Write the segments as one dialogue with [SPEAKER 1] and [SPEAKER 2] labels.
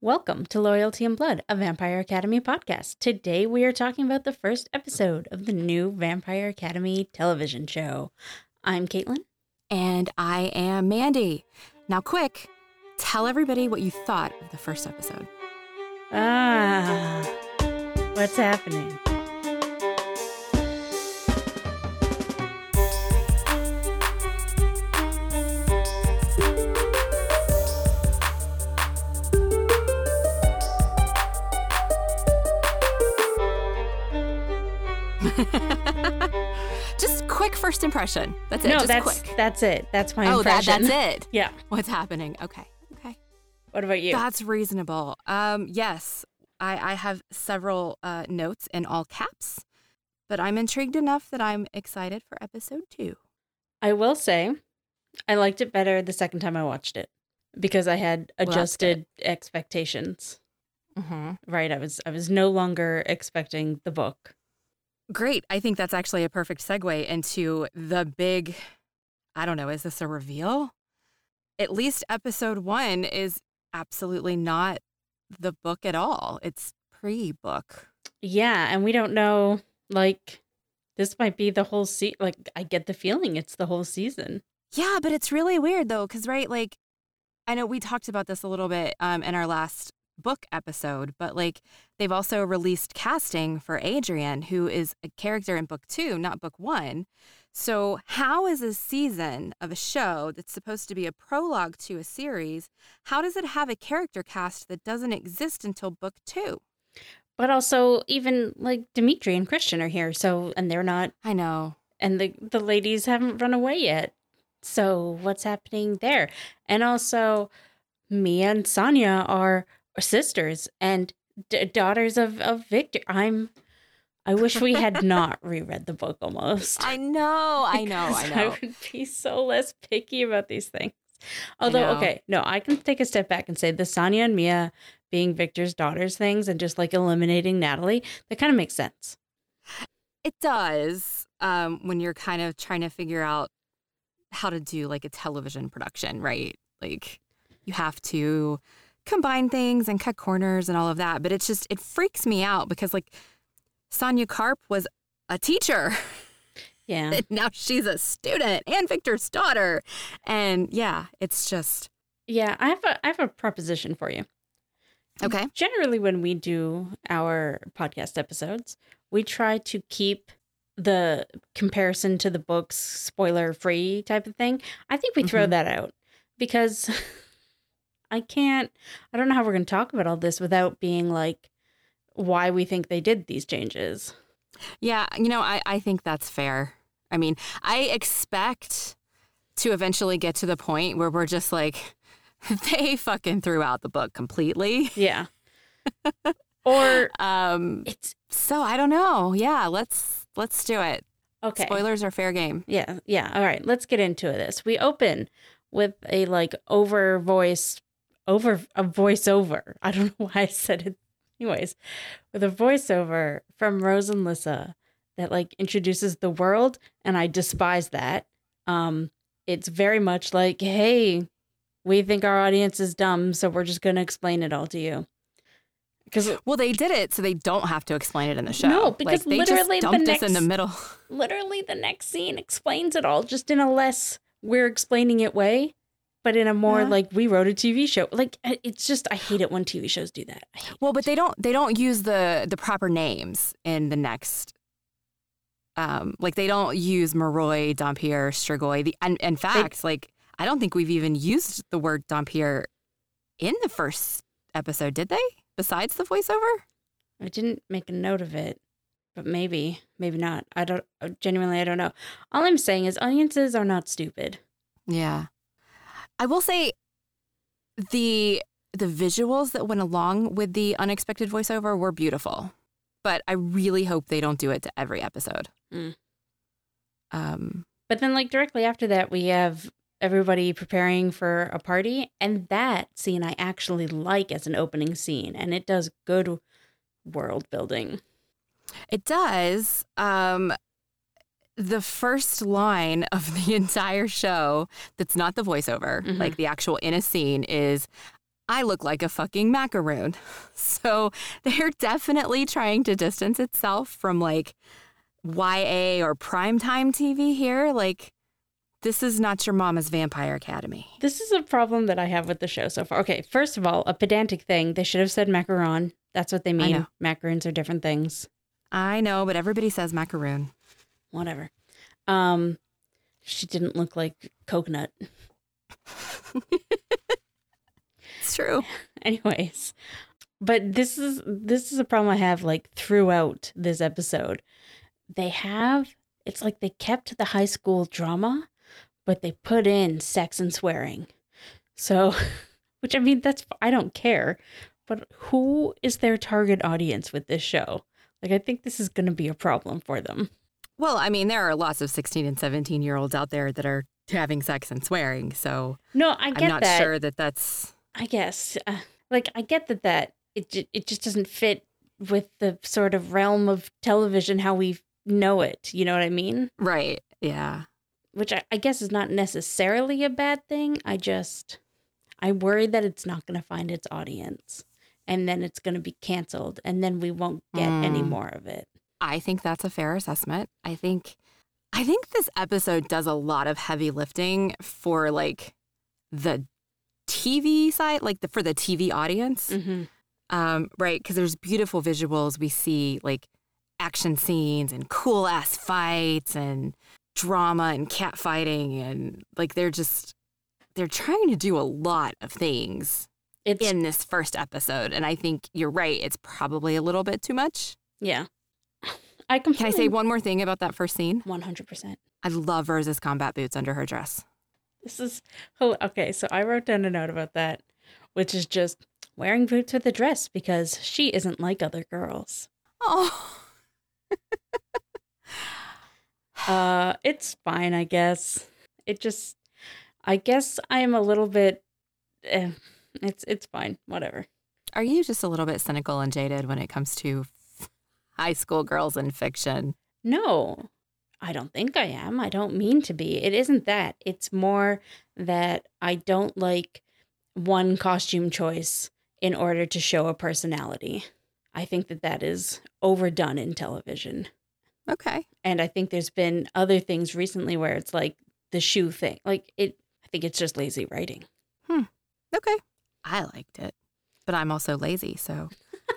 [SPEAKER 1] Welcome to Loyalty and Blood, a Vampire Academy podcast. Today we are talking about the first episode of the new Vampire Academy television show. I'm Caitlin.
[SPEAKER 2] And I am Mandi. Now, quick, tell everybody what you thought of the first episode.
[SPEAKER 1] Ah, what's happening?
[SPEAKER 2] Just quick first impression. That's it.
[SPEAKER 1] no,
[SPEAKER 2] Just
[SPEAKER 1] that's
[SPEAKER 2] quick.
[SPEAKER 1] that's it. That's my
[SPEAKER 2] Oh, that, that's it.
[SPEAKER 1] Yeah.
[SPEAKER 2] What's happening? Okay. Okay.
[SPEAKER 1] What about you?
[SPEAKER 2] That's reasonable. Um, yes, I, I have several uh, notes in all caps, but I'm intrigued enough that I'm excited for episode two.
[SPEAKER 1] I will say, I liked it better the second time I watched it because I had adjusted expectations.
[SPEAKER 2] Mm-hmm.
[SPEAKER 1] Right, I was I was no longer expecting the book.
[SPEAKER 2] Great. I think that's actually a perfect segue into the big, I don't know, is this a reveal? At least episode one is absolutely not the book at all. It's pre book.
[SPEAKER 1] Yeah, and we don't know like this might be the whole se like I get the feeling it's the whole season.
[SPEAKER 2] Yeah, but it's really weird though, because, right, like, I know we talked about this a little bit um, in our last book episode, but like, they've also released casting for Adrian, who is a character in book two, not book one. So, how is a season of a show that's supposed to be a prologue to a series, how does it have a character cast that doesn't exist until book two?
[SPEAKER 1] But also even like Dimitri and Christian are here, so and they're not
[SPEAKER 2] I know.
[SPEAKER 1] and the the ladies haven't run away yet. So what's happening there? And also Mia and Sonya are sisters and d- daughters of of Victor. I'm I wish we had not reread the book almost.
[SPEAKER 2] I know. I know. I know.
[SPEAKER 1] I would be so less picky about these things. Although, okay, no, I can take a step back and say the Sonya and Mia being Victor's daughters things and just like eliminating Natalie, that kind of makes sense.
[SPEAKER 2] It does um, when you're kind of trying to figure out how to do like a television production, right? Like you have to combine things and cut corners and all of that. But it's just, it freaks me out because like Sonya Karp was a teacher
[SPEAKER 1] Yeah.
[SPEAKER 2] and now she's a student and Victor's daughter. And yeah, it's just,
[SPEAKER 1] Yeah, I have a I have a proposition for you.
[SPEAKER 2] okay.
[SPEAKER 1] Generally when we do our podcast episodes, we try to keep the comparison to the books spoiler free type of thing. I think we throw
[SPEAKER 2] Mhm.
[SPEAKER 1] that out because I can't I don't know how we're going to talk about all this without being like why we think they did these changes.
[SPEAKER 2] Yeah, you know, I, I think that's fair. I mean, I expect to eventually get to the point where we're just like, they fucking threw out the book completely.
[SPEAKER 1] Yeah. or
[SPEAKER 2] Um,
[SPEAKER 1] it's
[SPEAKER 2] so I don't know. Yeah, let's let's do it.
[SPEAKER 1] okay.
[SPEAKER 2] Spoilers are fair game.
[SPEAKER 1] Yeah, yeah. All right, let's get into this. We open with a like over voice, over a voiceover. I don't know why I said it. Anyways, with a voiceover from Rose and Lissa that like introduces the world, and I despise that. Um, it's very much like, hey, we think our audience is dumb, so we're just gonna explain it all to you. Because
[SPEAKER 2] Well, they did it so they don't have to explain it in the show.
[SPEAKER 1] No, because
[SPEAKER 2] like, they
[SPEAKER 1] literally
[SPEAKER 2] just
[SPEAKER 1] the
[SPEAKER 2] us in the middle.
[SPEAKER 1] literally the next scene explains it all just in a less we're explaining it way but in a more
[SPEAKER 2] Yeah.
[SPEAKER 1] like we wrote a tv show like it's just i hate it when tv shows do that
[SPEAKER 2] Well, but they don't they don't use the the proper names in the next um like they don't use Moroi, Dhampir, Strigoi. The and in fact, like I don't think we've even used the word Dhampir in the first episode, did they? Besides the voiceover?
[SPEAKER 1] i didn't make a note of it but maybe maybe not i don't uh, genuinely i don't know all i'm saying is audiences are not stupid
[SPEAKER 2] Yeah. I will say the the visuals that went along with the unexpected voiceover were beautiful. But I really hope they don't do it to every episode.
[SPEAKER 1] Mm.
[SPEAKER 2] Um
[SPEAKER 1] but then like directly after that we have everybody preparing for a party and that scene i actually like as an opening scene and it does good world building
[SPEAKER 2] It does. Um, the first line of the entire show that's not the voiceover,
[SPEAKER 1] Mhm.
[SPEAKER 2] like the actual in a scene, is I look like a fucking macaroon. So they're definitely trying to distance itself from like YA or primetime TV here. Like, this is not your mama's Vampire Academy.
[SPEAKER 1] This is a problem that I have with the show so far. Okay, first of all, a pedantic thing. They should have said macaron. That's what they mean. Macaroons are different things.
[SPEAKER 2] I know, but everybody says macaroon.
[SPEAKER 1] Whatever. Um, she didn't look like coconut.
[SPEAKER 2] It's true.
[SPEAKER 1] Anyways, but this is this is a problem I have like throughout this episode. They have it's like they kept the high school drama, but they put in sex and swearing. So, which I mean that's I don't care, but who is their target audience with this show? Like I think this is going to be a problem for them.
[SPEAKER 2] Well, I mean, there are lots of 16 and 17 year olds out there that are having sex and swearing. So
[SPEAKER 1] No, I get
[SPEAKER 2] I'm not
[SPEAKER 1] that.
[SPEAKER 2] sure that that's.
[SPEAKER 1] I guess, uh, like, I get that that it it just doesn't fit with the sort of realm of television how we know it. You know what I mean?
[SPEAKER 2] Right. Yeah.
[SPEAKER 1] Which I, I guess is not necessarily a bad thing. I just I worry that it's not going to find its audience, and then it's going to be canceled, and then we won't get any
[SPEAKER 2] Mm.
[SPEAKER 1] more of it.
[SPEAKER 2] I think that's a fair assessment. I think I think this episode does a lot of heavy lifting for like the TV side, like the for the TV audience.
[SPEAKER 1] Mm-hmm.
[SPEAKER 2] Um, right, because there's beautiful visuals. We see like action scenes and cool ass fights and drama and cat fighting and like they're just they're trying to do a lot of things
[SPEAKER 1] It's
[SPEAKER 2] in this first episode. And I think you're right, it's probably a little bit too much.
[SPEAKER 1] yeah. I
[SPEAKER 2] Can I say one more thing about that first scene?
[SPEAKER 1] one hundred percent.
[SPEAKER 2] I love Rose's combat boots under her dress.
[SPEAKER 1] This is hil- okay. So I wrote down a note about that, which is just wearing boots with a dress because she isn't like other girls.
[SPEAKER 2] Oh,
[SPEAKER 1] Uh, it's fine, I guess. It just, I guess I am a little bit. Eh, it's it's fine. Whatever.
[SPEAKER 2] are you just a little bit cynical and jaded when it comes to high school girls in fiction?
[SPEAKER 1] No, I don't think I am. I don't mean to be. It isn't that. It's more that I don't like one costume choice in order to show a personality. I think that that is overdone in television.
[SPEAKER 2] Okay.
[SPEAKER 1] And I think there's been other things recently where it's like the shoe thing. Like it I think it's just lazy writing. Hmm.
[SPEAKER 2] Okay. I liked it, but I'm also lazy. So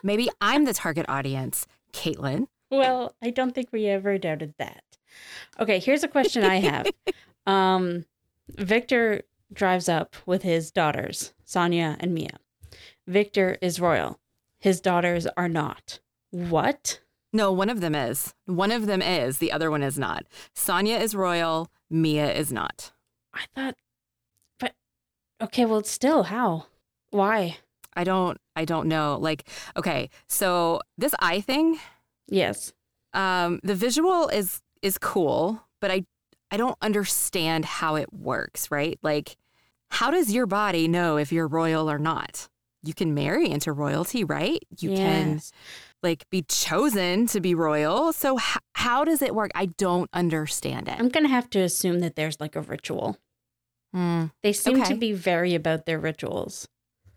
[SPEAKER 2] maybe I'm the target audience, Caitlin.
[SPEAKER 1] Well, I don't think we ever doubted that. Okay, here's a question I have. um Victor drives up with his daughters, Sonya and Mia. Victor is royal. His daughters are not. What?
[SPEAKER 2] No, one of them is. One of them is. The other one is not. Sonya is royal. Mia is not.
[SPEAKER 1] I thought but okay, well still how? Why?
[SPEAKER 2] I don't. I don't know. Like, okay, so this eye thing,
[SPEAKER 1] Yes.
[SPEAKER 2] um, the visual is is cool, but I I don't understand how it works. Right? Like, how does your body know if you're royal or not? You can marry into royalty, right? You can like be chosen to be royal. So h- how does it work? I don't understand it.
[SPEAKER 1] I'm gonna have to assume that there's like a ritual.
[SPEAKER 2] Hmm.
[SPEAKER 1] They seem
[SPEAKER 2] Okay.
[SPEAKER 1] to be very about their rituals.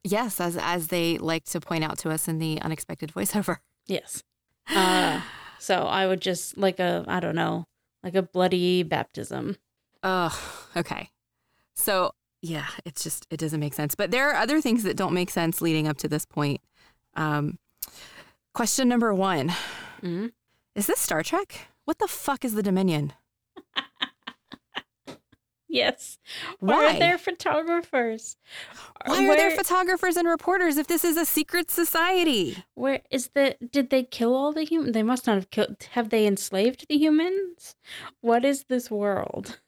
[SPEAKER 2] Yes, as as they like to point out to us in the unexpected voiceover.
[SPEAKER 1] Yes. Uh, so I would just like a I don't know, like a bloody baptism.
[SPEAKER 2] Oh, okay. So yeah, it's just it doesn't make sense. But there are other things that don't make sense leading up to this point. Um, question number one:
[SPEAKER 1] Mhm.
[SPEAKER 2] Is this Star Trek? What the fuck is the Dominion?
[SPEAKER 1] Yes. Why are there photographers?
[SPEAKER 2] Uh, Why are
[SPEAKER 1] where,
[SPEAKER 2] there photographers and reporters if this is a secret society?
[SPEAKER 1] Where is the? Did they kill all the humans? They must not have killed. Have they enslaved the humans? What is this world?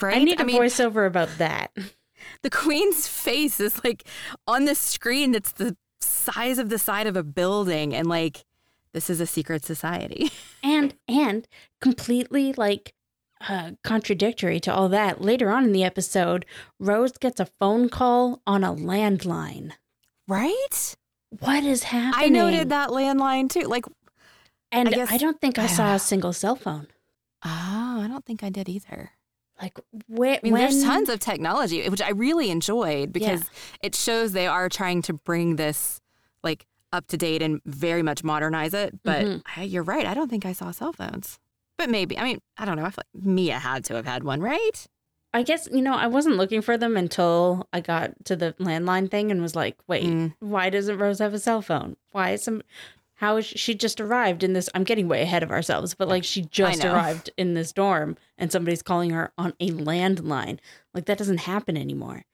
[SPEAKER 2] Right?
[SPEAKER 1] I need a
[SPEAKER 2] mean,
[SPEAKER 1] voiceover about that.
[SPEAKER 2] the queen's face is like on the screen that's the size of the side of a building and like this is a secret society.
[SPEAKER 1] and and completely like uh, contradictory to all that later on in the episode rose gets a phone call on a landline
[SPEAKER 2] Right?
[SPEAKER 1] what is happening
[SPEAKER 2] I noted that landline too. Like
[SPEAKER 1] and
[SPEAKER 2] I guess, I,
[SPEAKER 1] don't think i saw a single cell phone
[SPEAKER 2] Oh, I don't think I did either.
[SPEAKER 1] Like where?
[SPEAKER 2] I mean,
[SPEAKER 1] when,
[SPEAKER 2] there's tons of technology, which I really enjoyed because it shows they are trying to bring this like up to date and very much modernize it. But
[SPEAKER 1] Mhm.
[SPEAKER 2] I, you're right. I don't think I saw cell phones. But maybe. I mean, I don't know. I feel like Mia had to have had one, right?
[SPEAKER 1] I guess you know I wasn't looking for them until I got to the landline thing and was like, wait,
[SPEAKER 2] Mm.
[SPEAKER 1] why doesn't Rose have a cell phone? Why is some? How is she, she just arrived in this? I'm getting way ahead of ourselves, but like she just arrived in this dorm and somebody's calling her on a landline. Like that doesn't happen anymore.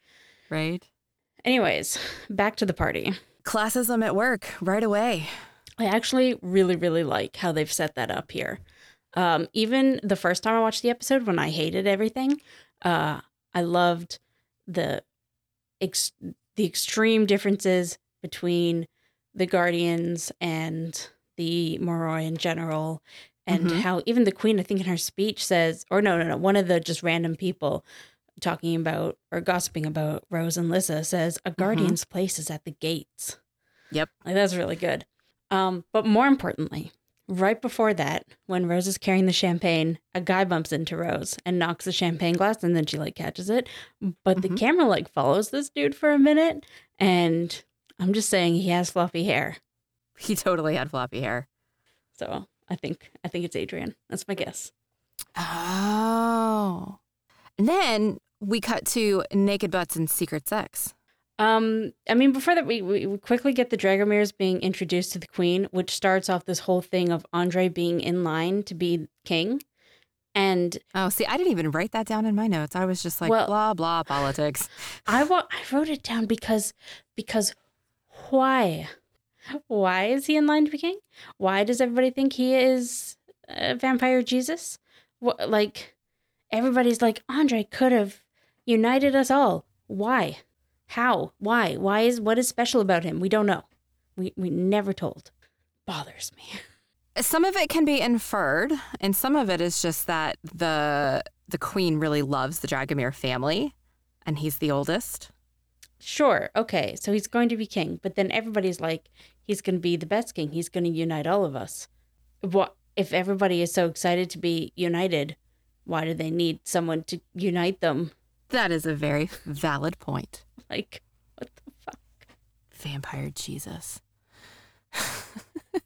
[SPEAKER 2] Right.
[SPEAKER 1] Anyways, back to the party.
[SPEAKER 2] Classism at work right away.
[SPEAKER 1] I actually really, really like how they've set that up here. Um, even the first time I watched the episode, when I hated everything, uh, I loved the ex- the extreme differences between the Guardians and the Moroi in general, and
[SPEAKER 2] Mhm.
[SPEAKER 1] how even the Queen, I think, in her speech says, or no, no, no, one of the just random people talking about or gossiping about Rose and Lissa says, "A Guardian's place is at the gates."
[SPEAKER 2] Yep.
[SPEAKER 1] Like that's really good. Um, but more importantly, right before that, when Rose is carrying the champagne, a guy bumps into Rose and knocks the champagne glass, and then she like catches it. But the
[SPEAKER 2] Mhm.
[SPEAKER 1] camera like follows this dude for a minute, and I'm just saying he has fluffy hair.
[SPEAKER 2] He totally had floppy hair.
[SPEAKER 1] So I think I think it's Adrian. That's my guess.
[SPEAKER 2] Oh. And then we cut to naked butts and secret sex.
[SPEAKER 1] Um, I mean, before that, we, we quickly get the Dragomirs being introduced to the Queen, which starts off this whole thing of Andre being in line to be king, and
[SPEAKER 2] Oh, see, I didn't even write that down in my notes. I was just like,
[SPEAKER 1] Well-
[SPEAKER 2] blah, blah, politics.
[SPEAKER 1] I wa- I wrote it down because because why why is he in line to be king? Why does everybody think he is a vampire Jesus? What like everybody's like Andre could have united us all. Why? How? Why? Why is what is special about him? We don't know. We we never told. Bothers me.
[SPEAKER 2] Some of it can be inferred, and some of it is just that the the queen really loves the Dragomir family, and he's the oldest.
[SPEAKER 1] Sure, okay, so he's going to be king, but then everybody's like, he's going to be the best king. He's going to unite all of us. What if everybody is so excited to be united? Why do they need someone to unite them?
[SPEAKER 2] That is a very valid point.
[SPEAKER 1] Like, what the fuck?
[SPEAKER 2] Vampire Jesus.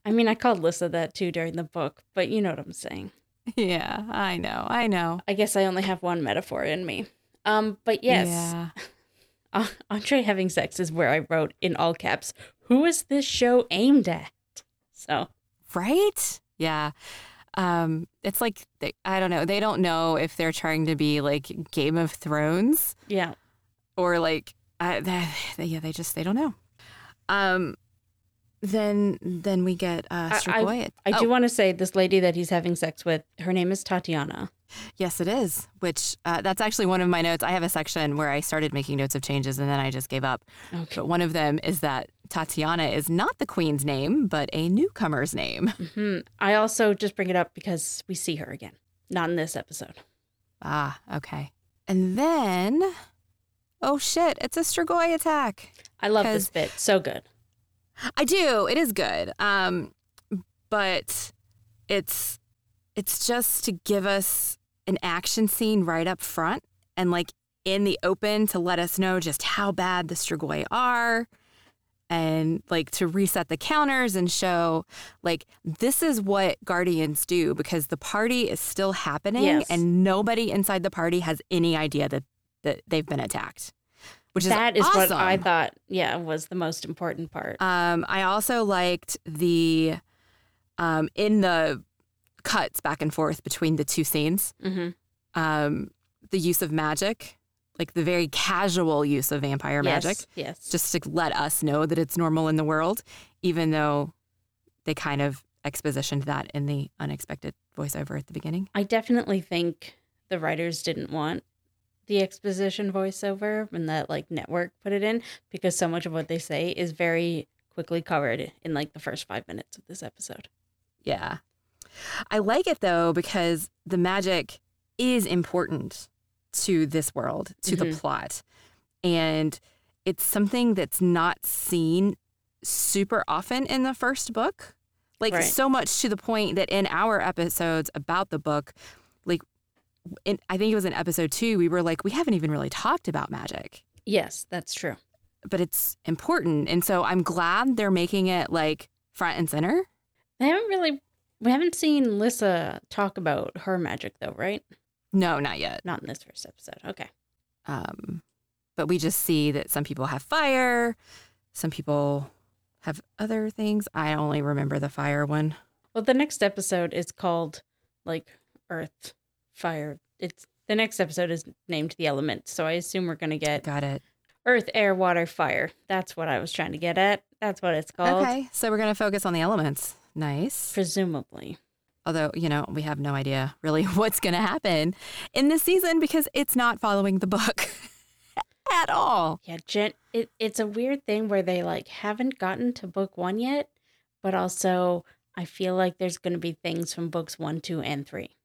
[SPEAKER 1] I mean, I called Lissa that too during the book, but you know what I'm saying.
[SPEAKER 2] Yeah, I know. I know.
[SPEAKER 1] I guess I only have one metaphor in me. Um, but yes,
[SPEAKER 2] Yeah.
[SPEAKER 1] uh, Andre having sex is where I wrote in all caps, "Who is this show aimed at?" So
[SPEAKER 2] Right? Yeah. Um, it's like they, I don't know. They don't know if they're trying to be like Game of Thrones
[SPEAKER 1] yeah,
[SPEAKER 2] or like I, they, yeah, they just they don't know. Um, then then we get uh,
[SPEAKER 1] I-
[SPEAKER 2] Strigoi.
[SPEAKER 1] I
[SPEAKER 2] Oh,
[SPEAKER 1] do want to say this lady that he's having sex with. Her name is Tatiana.
[SPEAKER 2] Yes, it is. Which uh, that's actually one of my notes. I have a section where I started making notes of changes and then I just gave up.
[SPEAKER 1] Okay.
[SPEAKER 2] But one of them is that Tatiana is not the queen's name, but a newcomer's name.
[SPEAKER 1] hmm I also just bring it up because we see her again, not in this episode.
[SPEAKER 2] Ah, okay. And then, oh shit, it's a Strigoi attack.
[SPEAKER 1] I love this bit. So good.
[SPEAKER 2] I do. It is good. Um, but it's it's just to give us an action scene right up front and like in the open to let us know just how bad the Strigoi are and like to reset the counters and show like this is what guardians do because the party is still happening
[SPEAKER 1] Yes.
[SPEAKER 2] and nobody inside the party has any idea that that they've been attacked which is
[SPEAKER 1] That is what I thought, yeah, was the most important part.
[SPEAKER 2] Um, I also liked the um, in the cuts back and forth between the two scenes,
[SPEAKER 1] hmm
[SPEAKER 2] um, the use of magic, like the very casual use of vampire magic,
[SPEAKER 1] Yes. Yes.
[SPEAKER 2] just to let us know that it's normal in the world, even though they kind of expositioned that in the unexpected voiceover at the beginning.
[SPEAKER 1] I definitely think the writers didn't want the exposition voiceover and that like network put it in because so much of what they say is very quickly covered in like the first five minutes of this episode.
[SPEAKER 2] Yeah. I like it though because the magic is important to this world, to the
[SPEAKER 1] Mhm.
[SPEAKER 2] plot. And it's something that's not seen super often in the first book. Like
[SPEAKER 1] Right.
[SPEAKER 2] so much to the point that in our episodes about the book, in, I think it was in episode two, we were like, we haven't even really talked about magic,
[SPEAKER 1] Yes, that's true.
[SPEAKER 2] but it's important. And so I'm glad they're making it like front and center.
[SPEAKER 1] They haven't really, we haven't seen Lissa talk about her magic though, right?
[SPEAKER 2] No, not yet.
[SPEAKER 1] Not in this first episode. Okay.
[SPEAKER 2] Um, but we just see that some people have fire, some people have other things. I only remember the fire one.
[SPEAKER 1] Well, the next episode is called like Earth, Fire. It's the next episode is named the elements, so I assume we're gonna get
[SPEAKER 2] Got it.
[SPEAKER 1] Earth, Air, Water, Fire. That's what I was trying to get at. That's what it's called.
[SPEAKER 2] Okay, so we're gonna focus on the elements. Nice.
[SPEAKER 1] Presumably.
[SPEAKER 2] Although you know we have no idea really what's gonna happen in this season because it's not following the book at all.
[SPEAKER 1] Yeah, Jen. It, it's a weird thing where they like haven't gotten to book one yet, but also I feel like there's going to be things from books one, two, and three.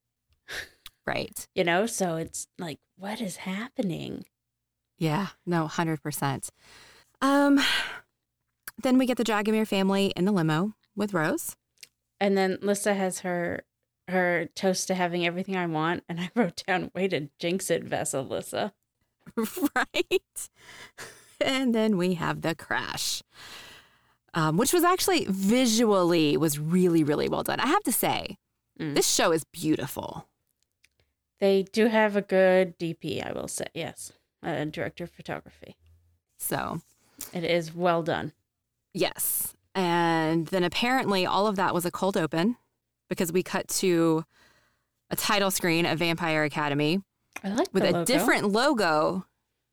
[SPEAKER 2] Right.
[SPEAKER 1] You know, so it's like, what is happening?
[SPEAKER 2] Yeah. No. Hundred percent. Um. Then we get the Dragomir family in the limo with Rose.
[SPEAKER 1] And then Lissa has her her toast to having everything I want, and I wrote down, "Way to jinx it, Vasilissa."
[SPEAKER 2] right? And then we have the crash, um, which was actually visually was really really well done. I have to say,
[SPEAKER 1] Mm.
[SPEAKER 2] this show is beautiful.
[SPEAKER 1] They do have a good DP, I will say. Yes, uh, director of photography.
[SPEAKER 2] So
[SPEAKER 1] It is well done.
[SPEAKER 2] yes, and then apparently all of that was a cold open because we cut to a title screen of Vampire Academy
[SPEAKER 1] I like
[SPEAKER 2] with a
[SPEAKER 1] logo.
[SPEAKER 2] different logo.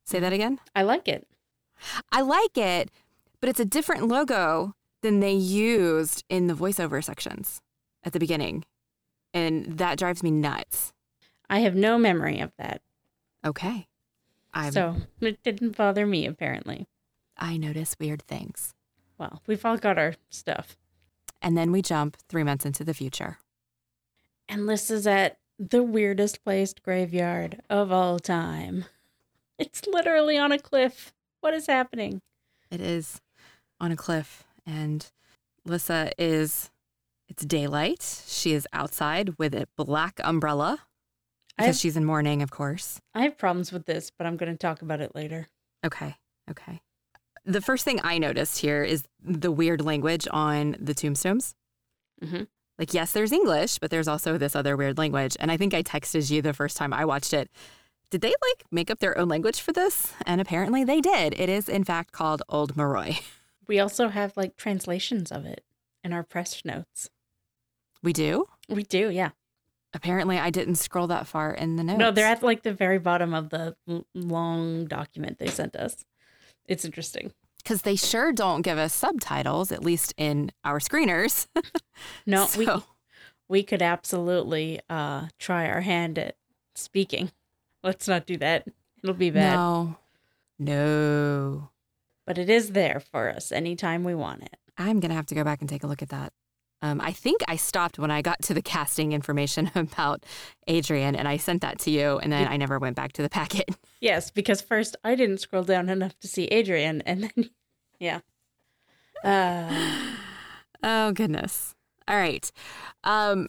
[SPEAKER 2] Say that again.
[SPEAKER 1] I like it.
[SPEAKER 2] I like it, but it's a different logo than they used in the voiceover sections at the beginning. And that drives me nuts.
[SPEAKER 1] I have no memory of that,
[SPEAKER 2] Okay. I
[SPEAKER 1] so it didn't bother me. Apparently,
[SPEAKER 2] I notice weird things.
[SPEAKER 1] well, we've all got our stuff.
[SPEAKER 2] And then we jump 3 months into the future.
[SPEAKER 1] And Lissa's at the weirdest placed graveyard of all time. It's literally on a cliff. What is happening?
[SPEAKER 2] It is on a cliff and Lissa is it's daylight. She is outside with a black umbrella because
[SPEAKER 1] I've-
[SPEAKER 2] she's in mourning, of course.
[SPEAKER 1] I have problems with this, but I'm going to talk about it later.
[SPEAKER 2] Okay. Okay. The first thing I noticed here is the weird language on the tombstones.
[SPEAKER 1] Mhm.
[SPEAKER 2] Like, yes, there's English, but there's also this other weird language. And I think I texted you the first time I watched it. Did they like make up their own language for this? And apparently they did. It is, in fact, called Old Moroi.
[SPEAKER 1] We also have like translations of it in our press notes.
[SPEAKER 2] We do?
[SPEAKER 1] We do, yeah.
[SPEAKER 2] Apparently, I didn't scroll that far in the notes.
[SPEAKER 1] No, they're at like the very bottom of the long document they sent us. It's interesting.
[SPEAKER 2] Because they sure don't give us subtitles, at least in our screeners.
[SPEAKER 1] No, we we could absolutely uh try our hand at speaking. Let's not do that. It'll be bad.
[SPEAKER 2] No. No.
[SPEAKER 1] But it is there for us anytime we want it.
[SPEAKER 2] I'm going to have to go back and take a look at that. Um, I think I stopped when I got to the casting information about Adrian and I sent that to you and then I never went back to the packet.
[SPEAKER 1] Yes, because first I didn't scroll down enough to see Adrian and then yeah. Uh
[SPEAKER 2] oh, goodness. All right. Um,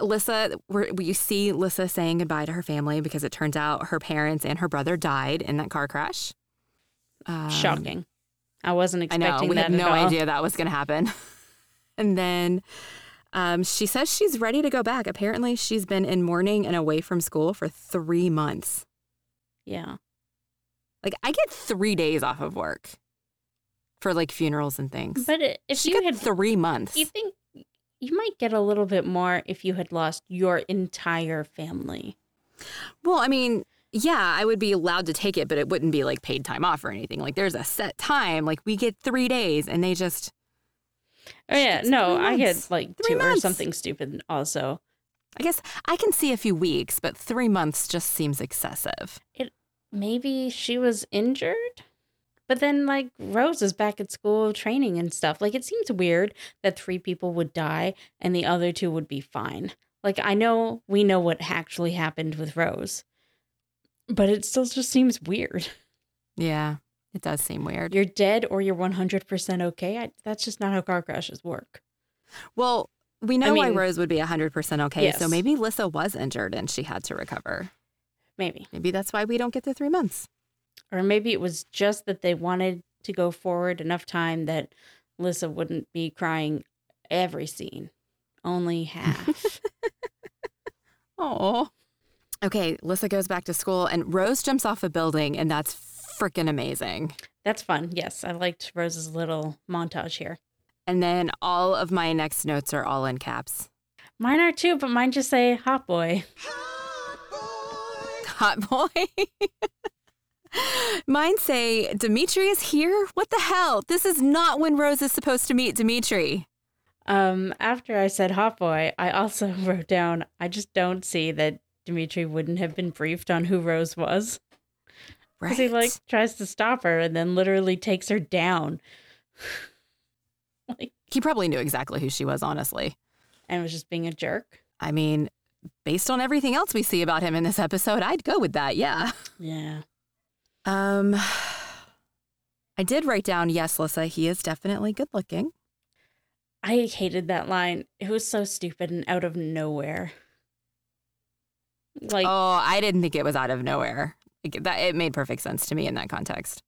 [SPEAKER 2] Lissa, we're, we see Lissa saying goodbye to her family because it turns out her parents and her brother died in that car crash. Um,
[SPEAKER 1] shocking. I wasn't
[SPEAKER 2] I
[SPEAKER 1] expecting
[SPEAKER 2] know. We
[SPEAKER 1] that
[SPEAKER 2] had no
[SPEAKER 1] all.
[SPEAKER 2] idea that was going to happen. And then um, she says she's ready to go back. Apparently, she's been in mourning and away from school for three months.
[SPEAKER 1] Yeah.
[SPEAKER 2] Like, I get three days off of work for like funerals and things.
[SPEAKER 1] But if
[SPEAKER 2] she
[SPEAKER 1] you had
[SPEAKER 2] three months.
[SPEAKER 1] you think you might get a little bit more if you had lost your entire family.
[SPEAKER 2] well, I mean, yeah, I would be allowed to take it, but it wouldn't be like paid time off or anything. Like, there's a set time. Like, we get three days, and they just,
[SPEAKER 1] Oh yeah,
[SPEAKER 2] It's
[SPEAKER 1] no, I
[SPEAKER 2] months.
[SPEAKER 1] had like
[SPEAKER 2] Three
[SPEAKER 1] two or something stupid also.
[SPEAKER 2] I guess I can see a few weeks, but three months just seems excessive.
[SPEAKER 1] It maybe she was injured? But then like Rose is back at school training and stuff. Like it seems weird that three people would die and the other two would be fine. Like I know we know what actually happened with Rose. But it still just seems weird.
[SPEAKER 2] Yeah, it does seem weird.
[SPEAKER 1] You're dead or you're 100% okay. I, that's just not how car crashes work.
[SPEAKER 2] Well, we know why
[SPEAKER 1] mean-
[SPEAKER 2] Rose would be 100% okay. So maybe Lissa was injured and she had to recover.
[SPEAKER 1] Maybe.
[SPEAKER 2] Maybe that's why we don't get the three months.
[SPEAKER 1] Or maybe it was just that they wanted to go forward enough time that Lissa wouldn't be crying every scene, only half.
[SPEAKER 2] Oh. Okay, Lissa goes back to school and Rose jumps off a building, and that's freaking amazing.
[SPEAKER 1] That's fun. Yes, I liked Rose's little montage here.
[SPEAKER 2] And then all of my next notes are all in caps.
[SPEAKER 1] Mine are too, but mine just say hot boy.
[SPEAKER 2] Hot boy. Mine say, Dimitri is here? What the hell? This is not when Rose is supposed to meet Dimitri.
[SPEAKER 1] Um, after I said hot boy, I also wrote down I just don't see that Dimitri wouldn't have been briefed on who Rose was. Because he like tries to stop her and then literally takes her down. like
[SPEAKER 2] he probably knew exactly who she was, honestly.
[SPEAKER 1] and was just being a jerk.
[SPEAKER 2] I mean, based on everything else we see about him in this episode, I'd go with that. Yeah.
[SPEAKER 1] Yeah.
[SPEAKER 2] Um, I did write down, yes, Lissa, he is definitely good looking.
[SPEAKER 1] I hated that line. It was so stupid and out of nowhere. Like
[SPEAKER 2] oh, I didn't think it was out of nowhere. Like, that it made perfect sense to me in that context.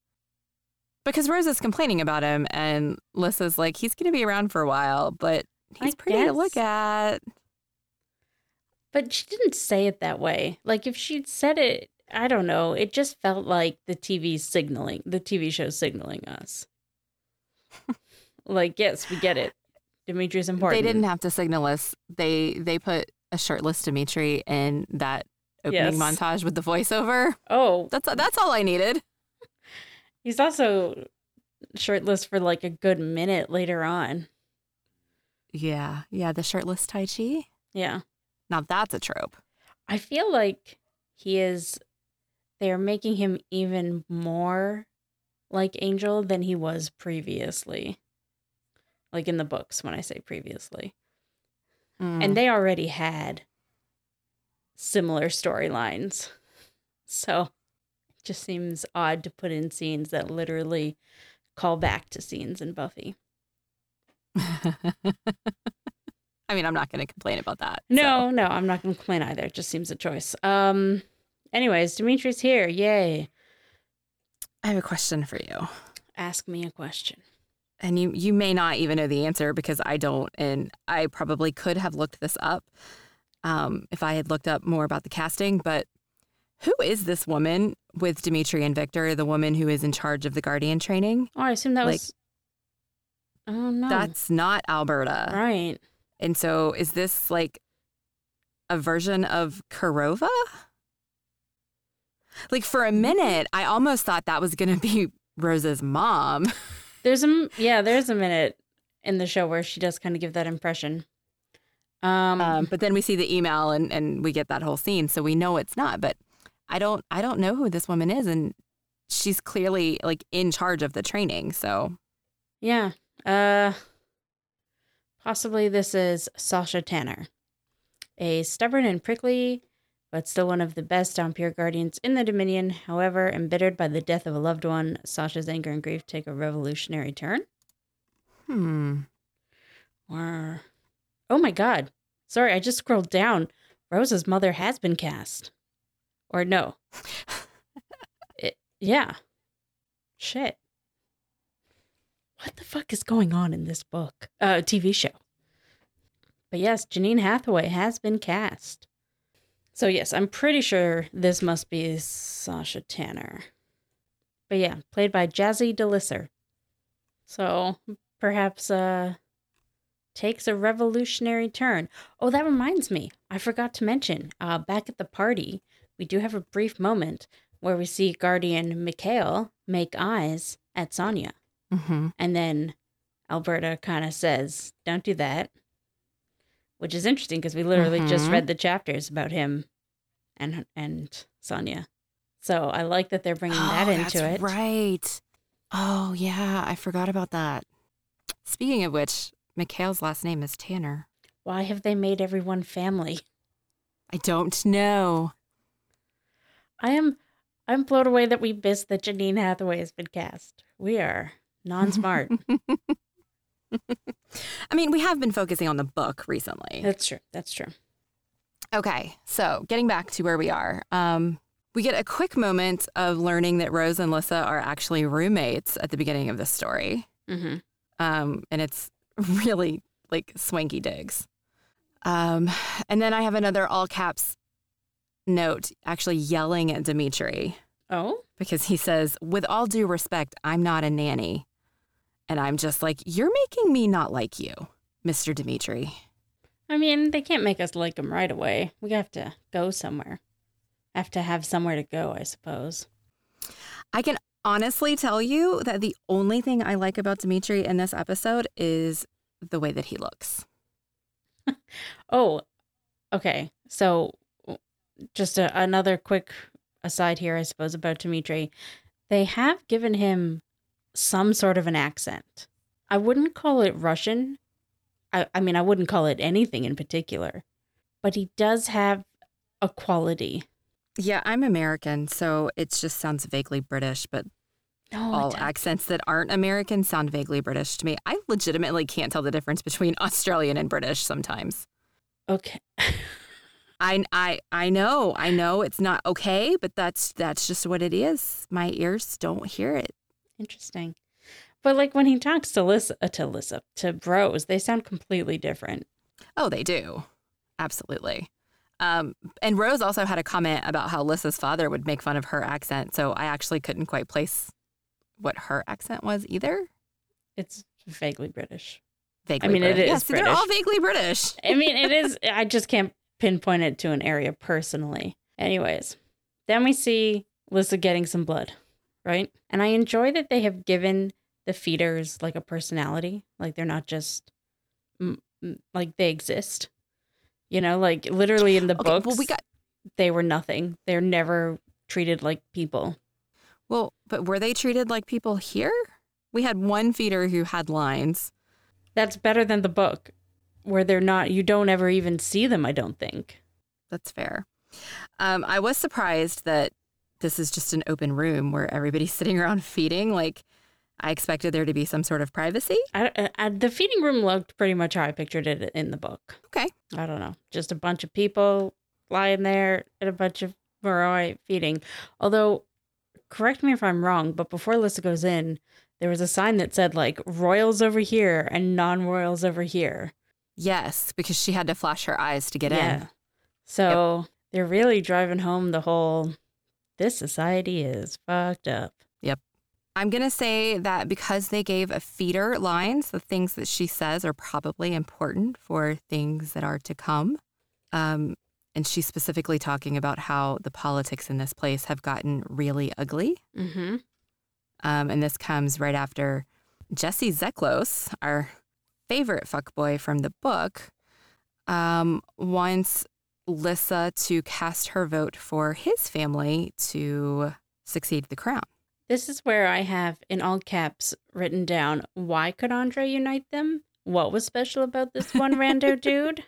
[SPEAKER 2] Because Rose is complaining about him, and Lissa's like, he's going to be around for a while, but he's
[SPEAKER 1] I
[SPEAKER 2] pretty to look at.
[SPEAKER 1] But she didn't say it that way. Like if she'd said it, I don't know. It just felt like the TV signaling, the TV show signaling us. like, yes, we get it. Dimitri's important.
[SPEAKER 2] They didn't have to signal us. They they put a shirtless Dimitri in that opening
[SPEAKER 1] Yes.
[SPEAKER 2] montage with the voiceover.
[SPEAKER 1] Oh,
[SPEAKER 2] That's that's all I needed.
[SPEAKER 1] he's also shirtless for like a good minute later on.
[SPEAKER 2] Yeah, yeah, the shirtless Tai Chi.
[SPEAKER 1] Yeah.
[SPEAKER 2] Now that's a trope.
[SPEAKER 1] I feel like he is they're making him even more like Angel than he was previously. Like in the books when I say previously.
[SPEAKER 2] Mm.
[SPEAKER 1] And they already had similar storylines. So it just seems odd to put in scenes that literally call back to scenes in Buffy.
[SPEAKER 2] I mean, I'm not going to complain about that.
[SPEAKER 1] No, no, I'm not going to complain either. It just seems a choice. Um anyways, Dimitri's here. Yay.
[SPEAKER 2] I have a question for you.
[SPEAKER 1] Ask me a question.
[SPEAKER 2] And you you may not even know the answer because I don't and I probably could have looked this up um, if I had looked up more about the casting, but who is this woman with Dimitri and Victor, the woman who is in charge of the Guardian training?
[SPEAKER 1] Oh, I assume that
[SPEAKER 2] Like-
[SPEAKER 1] was Oh no.
[SPEAKER 2] That's not Alberta.
[SPEAKER 1] right.
[SPEAKER 2] And so is this like a version of Kirova? Like for a minute, I almost thought that was going to be Rose's mom.
[SPEAKER 1] There's a yeah, there's a minute in the show where she does kind of give that impression. Um,
[SPEAKER 2] Um, but then we see the email and, and we get that whole scene, so we know it's not. But I don't I don't know who this woman is, and she's clearly like in charge of the training. So
[SPEAKER 1] yeah. Uh possibly this is Sasha Tanner. A stubborn and prickly, but still one of the best Pure Guardians in the Dominion. However, embittered by the death of a loved one, Sasha's anger and grief take a revolutionary turn.
[SPEAKER 2] hmm,
[SPEAKER 1] Or Oh my god. Sorry, I just scrolled down. Rose's mother has been cast. Or no. it, yeah. Shit. What the fuck is going on in this book? Uh TV show. But yes, Janine Hathaway has been cast. So yes, I'm pretty sure this must be Sasha Tanner. But yeah, played by Jazzy DeLisser. So perhaps uh takes a revolutionary turn. Oh, that reminds me. I forgot to mention, uh, back at the party, we do have a brief moment where we see Guardian Mikhail make eyes at Sonya.
[SPEAKER 2] hmm
[SPEAKER 1] And then Alberta kind of says, Don't do that. Which is interesting because we literally just
[SPEAKER 2] Mhm.
[SPEAKER 1] read the chapters about him and and Sonya. So I like that they're bringing that into
[SPEAKER 2] Oh, that's
[SPEAKER 1] it.
[SPEAKER 2] Right. Oh yeah, I forgot about that. Speaking of which, Mikhail's last name is Tanner.
[SPEAKER 1] Why have they made everyone family?
[SPEAKER 2] I don't know.
[SPEAKER 1] I am I'm blown away that we missed that Janine Hathaway has been cast. We are non-smart.
[SPEAKER 2] I mean, we have been focusing on the book recently.
[SPEAKER 1] That's true. That's true.
[SPEAKER 2] Okay, so getting back to where we are, um, we get a quick moment of learning that Rose and Lissa are actually roommates at the beginning of the story.
[SPEAKER 1] Mm-hmm.
[SPEAKER 2] Um, and it's really like swanky digs. Um, and then I have another all caps note actually yelling at Dimitri
[SPEAKER 1] Oh,
[SPEAKER 2] because he says, with all due respect, I'm not a nanny. And I'm just like, you're making me not like you, Mr. Dimitri.
[SPEAKER 1] I mean, they can't make us like them right away. We have to go somewhere. Have to have somewhere to go, I suppose.
[SPEAKER 2] I can honestly tell you that the only thing I like about Dimitri in this episode is the way that he looks.
[SPEAKER 1] Oh, okay. So, just a, another quick aside here, I suppose, about Dimitri. They have given him some sort of an accent. I wouldn't call it Russian. I, I mean, I wouldn't call it anything in particular, but he does have a quality.
[SPEAKER 2] Yeah, I'm American, so it just sounds vaguely British, but
[SPEAKER 1] No,
[SPEAKER 2] all accents that aren't American sound vaguely British to me. I legitimately can't tell the difference between Australian and British sometimes.
[SPEAKER 1] okay.
[SPEAKER 2] I I I know, I know it's not okay, but that's that's just what it is. My ears don't hear it.
[SPEAKER 1] Interesting. But like when he talks to Lissa, uh, to Lissa, to Rose, they sound completely different.
[SPEAKER 2] Oh, they do. Absolutely. Um, and Rose also had a comment about how Lissa's father would make fun of her accent. So I actually couldn't quite place what her accent was either.
[SPEAKER 1] It's vaguely British.
[SPEAKER 2] Vaguely I
[SPEAKER 1] mean, it
[SPEAKER 2] British.
[SPEAKER 1] is
[SPEAKER 2] Yes, they're all vaguely British.
[SPEAKER 1] I mean, it is. I just can't pinpoint it to an area personally. Anyways, then we see Lissa getting some blood, right? And I enjoy that they have given the feeders like a personality. Like they're not just like they exist. You know, like literally in the
[SPEAKER 2] Okay,
[SPEAKER 1] books,
[SPEAKER 2] well, we got
[SPEAKER 1] they were nothing. They're never treated like people.
[SPEAKER 2] well, but were they treated like people here? We had one feeder who had lines.
[SPEAKER 1] That's better than the book, where they're not. You don't ever even see them. I don't think.
[SPEAKER 2] That's fair. Um, I was surprised that this is just an open room where everybody's sitting around feeding. Like, I expected there to be some sort of privacy.
[SPEAKER 1] I, I, I- the feeding room looked pretty much how I pictured it in the book.
[SPEAKER 2] Okay.
[SPEAKER 1] I don't know, just a bunch of people lying there and a bunch of Moroi feeding. Although, correct me if I'm wrong, but before Lissa goes in, there was a sign that said like royals over here and non-royals over here.
[SPEAKER 2] Yes, because she had to flash her eyes to get in.
[SPEAKER 1] So they're really driving home the whole this society is fucked up.
[SPEAKER 2] I'm going to say that because they gave a feeder lines, the things that she says are probably important for things that are to come. Um, and she's specifically talking about how the politics in this place have gotten really ugly.
[SPEAKER 1] Mm-hmm.
[SPEAKER 2] Um, and this comes right after Jesse Zeklos, our favorite fuckboy from the book, um, wants Lissa to cast her vote for his family to succeed the crown.
[SPEAKER 1] This is where I have in all caps written down why could Andre unite them? What was special about this one rando dude?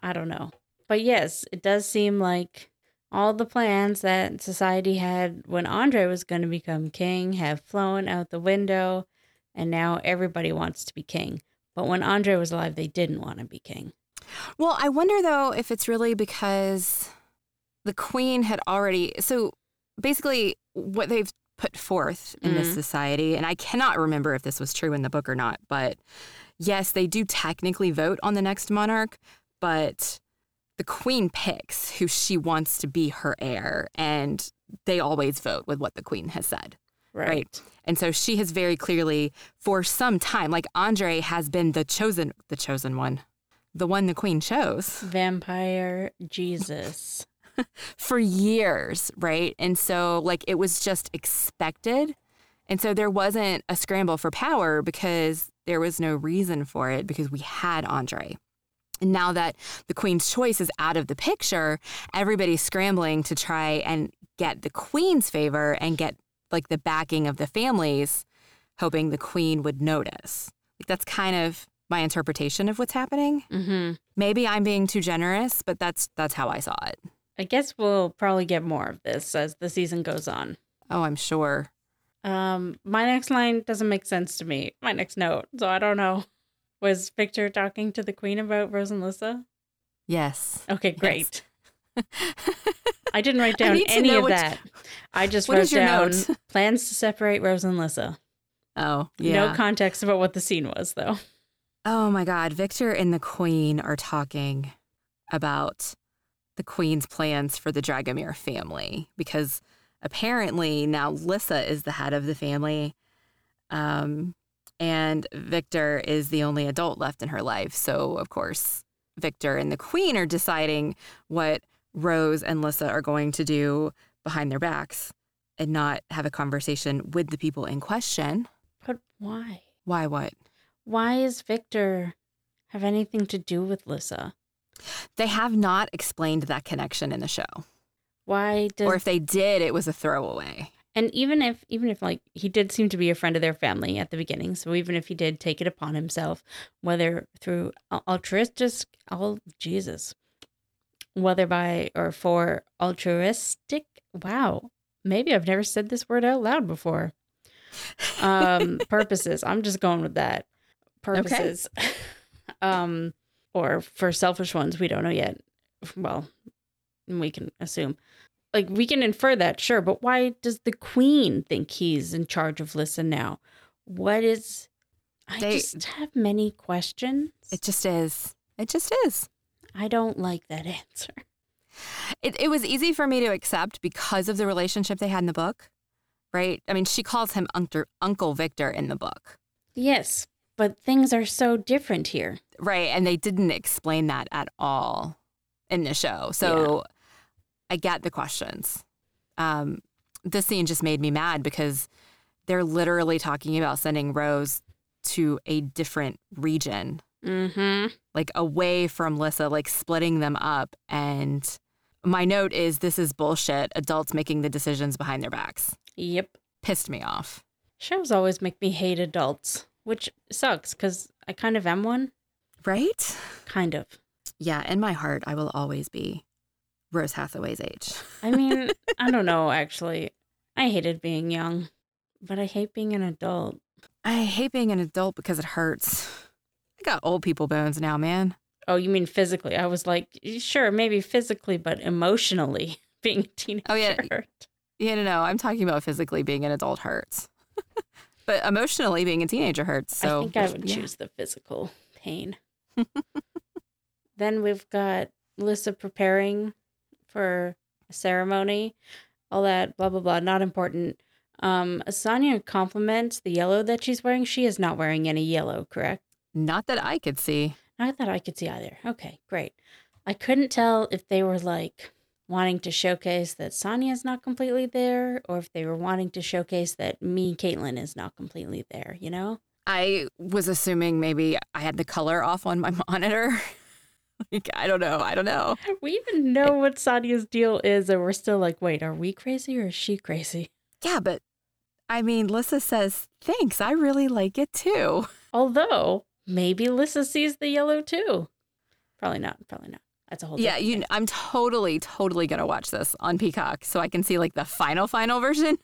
[SPEAKER 1] I don't know. But yes, it does seem like all the plans that society had when Andre was going to become king have flown out the window, and now everybody wants to be king. But when Andre was alive, they didn't want to be king.
[SPEAKER 2] Well, I wonder though if it's really because the queen had already. So basically, what they've put forth in this
[SPEAKER 1] Mhm.
[SPEAKER 2] society, and I cannot remember if this was true in the book or not, but yes, they do technically vote on the next monarch, but the queen picks who she wants to be her heir, and they always vote with what the queen has said.
[SPEAKER 1] Right.
[SPEAKER 2] And so she has very clearly, for some time, like Andre has been the chosen, the chosen one, the one the queen chose
[SPEAKER 1] Vampire Jesus.
[SPEAKER 2] for years, right? And so, like, it was just expected. And so there wasn't a scramble for power because there was no reason for it because we had Andre. And now that the queen's choice is out of the picture, everybody's scrambling to try and get the queen's favor and get like the backing of the families, hoping the queen would notice. Like, that's kind of my interpretation of what's happening.
[SPEAKER 1] Mm-hmm.
[SPEAKER 2] Maybe I'm being too generous, but that's that's how I saw it.
[SPEAKER 1] I guess we'll probably get more of this as the season goes on.
[SPEAKER 2] Oh, I'm sure.
[SPEAKER 1] Um, my next line doesn't make sense to me. My next note, so I don't know. Was Victor talking to the queen about Rose and Lissa?
[SPEAKER 2] Yes.
[SPEAKER 1] Okay, great. I didn't write down any of that. I just
[SPEAKER 2] What
[SPEAKER 1] wrote down
[SPEAKER 2] note?
[SPEAKER 1] plans to separate Rose and Lissa.
[SPEAKER 2] Oh, yeah.
[SPEAKER 1] No context about what the scene was, though.
[SPEAKER 2] Oh my God. Victor and the Queen are talking about the Queen's plans for the Dragomir family because apparently now Lissa is the head of the family. Um, and Victor is the only adult left in her life. So, of course, Victor and the Queen are deciding what Rose and Lissa are going to do behind their backs and not have a conversation with the people in question.
[SPEAKER 1] But why?
[SPEAKER 2] Why what?
[SPEAKER 1] Why is Victor have anything to do with Lissa?
[SPEAKER 2] They have not explained that connection in the show.
[SPEAKER 1] Why does
[SPEAKER 2] or if they did, it was a throwaway.
[SPEAKER 1] and even if even if like he did seem to be a friend of their family at the beginning, so even if he did take it upon himself, whether through al- altruistic, oh Jesus, whether by or for altruistic, wow, maybe I've never said this word out loud before. Um, purposes. I'm just going with that. Purposes. um, or for selfish ones, we don't know yet. Well, we can assume. Like we can infer that, sure, but why does the queen think he's in charge of Lissa now? What is I
[SPEAKER 2] They-
[SPEAKER 1] just have many questions.
[SPEAKER 2] It just is. It just is.
[SPEAKER 1] I don't like that answer.
[SPEAKER 2] It, it was easy for me to accept because of the relationship they had in the book, right? I mean, she calls him Uncle, Uncle Victor in the book,
[SPEAKER 1] Yes, but things are so different here.
[SPEAKER 2] right? And they didn't explain that at all in the show. So I get the questions. Um, this scene just made me mad because they're literally talking about sending Rose to a different region
[SPEAKER 1] Mm-hmm.
[SPEAKER 2] like away from Lissa, like splitting them up. And my note is this is bullshit. Adults making the decisions behind their backs.
[SPEAKER 1] Yep.
[SPEAKER 2] Pissed me off.
[SPEAKER 1] Shows always make me hate adults, which sucks because I kind of am one.
[SPEAKER 2] Right?
[SPEAKER 1] Kind of.
[SPEAKER 2] Yeah, in my heart, I will always be Rose Hathaway's age.
[SPEAKER 1] I mean, I don't know, actually. I hated being young, but I hate being an adult.
[SPEAKER 2] I hate being an adult because it hurts. I got old people bones now, man.
[SPEAKER 1] Oh, you mean physically? I was like, sure, maybe physically, but emotionally, being a teenager.
[SPEAKER 2] Oh, yeah.
[SPEAKER 1] hurt.
[SPEAKER 2] Yeah, no, no, I'm talking about physically being an adult hurts. but emotionally, being a teenager hurts. So
[SPEAKER 1] I think I would
[SPEAKER 2] yeah.
[SPEAKER 1] choose the physical pain. then we've got Lissa preparing for a ceremony, all that blah blah blah. Not important. Um, Asanya compliments the yellow that she's wearing. She is not wearing any yellow, correct?
[SPEAKER 2] Not that I could see.
[SPEAKER 1] Not that I could see either. Okay, great. I couldn't tell if they were like wanting to showcase that Sonya is not completely there, or if they were wanting to showcase that me, Caitlin, is not completely there. You know?
[SPEAKER 2] I was assuming maybe I had the color off on my monitor. like, I don't know. I don't know.
[SPEAKER 1] We even know what Sonya's deal is, and we're still like, wait, are we crazy or is she crazy?
[SPEAKER 2] Yeah, but I mean, Lissa says, thanks. I really like it too.
[SPEAKER 1] Although maybe Lissa sees the yellow too. Probably not. Probably not. That's a whole.
[SPEAKER 2] Yeah, you. I'm totally, totally gonna watch this on Peacock so I can see like the final, final version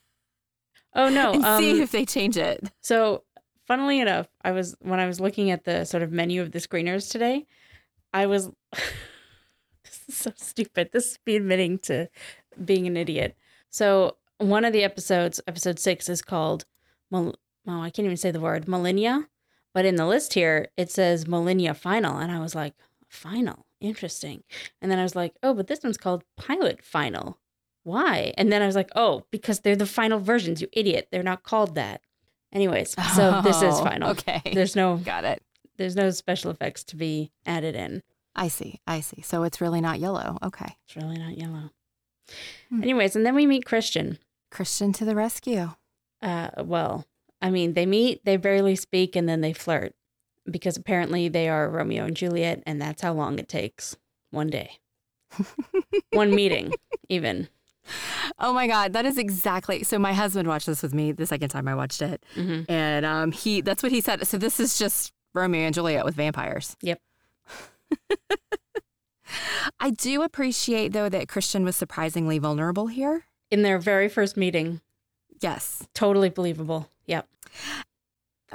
[SPEAKER 1] Oh no.
[SPEAKER 2] and
[SPEAKER 1] Um,
[SPEAKER 2] see if they change it.
[SPEAKER 1] So, funnily enough, I was when I was looking at the sort of menu of the screeners today, I was this is so stupid. This is me admitting to being an idiot. So, one of the episodes, episode 6 is called Mil- oh, I can't even say the word, Millennia, but in the list here it says Millennia Final and I was like, "Final. Interesting." And then I was like, "Oh, but this one's called Pilot Final." Why? And then I was like, "Oh, because they're the final versions, you idiot. They're not called that." Anyways, so this is
[SPEAKER 2] Oh,
[SPEAKER 1] final.
[SPEAKER 2] Okay.
[SPEAKER 1] There's no
[SPEAKER 2] Got it.
[SPEAKER 1] there's no special effects to be added in.
[SPEAKER 2] I see. I see. So it's really not yellow. Okay.
[SPEAKER 1] It's really not yellow.
[SPEAKER 2] Hmm.
[SPEAKER 1] Anyways, and then we meet Christian.
[SPEAKER 2] Christian to the rescue.
[SPEAKER 1] Uh, well, I mean, they meet, they barely speak, and then they flirt because apparently they are Romeo and Juliet, and that's how long it takes. One day, one meeting, even.
[SPEAKER 2] Oh my God, that is exactly. So my husband watched this with me the second time I watched it,
[SPEAKER 1] hmm
[SPEAKER 2] and um, he that's what he said. So this is just Romeo and Juliet with vampires.
[SPEAKER 1] Yep.
[SPEAKER 2] I do appreciate though that Christian was surprisingly vulnerable here.
[SPEAKER 1] In their very first meeting,
[SPEAKER 2] Yes,
[SPEAKER 1] totally believable. Yep.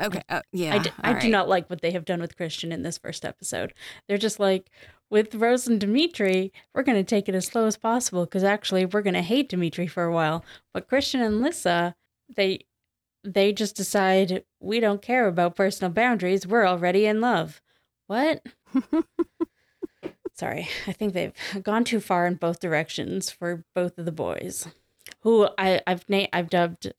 [SPEAKER 2] Okay. Uh, yeah.
[SPEAKER 1] I, d- I
[SPEAKER 2] all
[SPEAKER 1] do not like what they have done with Christian in this first episode. They're just like, with Rose and Dimitri, we're going to take it as slow as possible because actually we're going to hate Dimitri for a while. But Christian and Lissa, they they just decide we don't care about personal boundaries. We're already in love. What? Sorry, I think they've gone too far in both directions for both of the boys. Who I, I've na- I've dubbed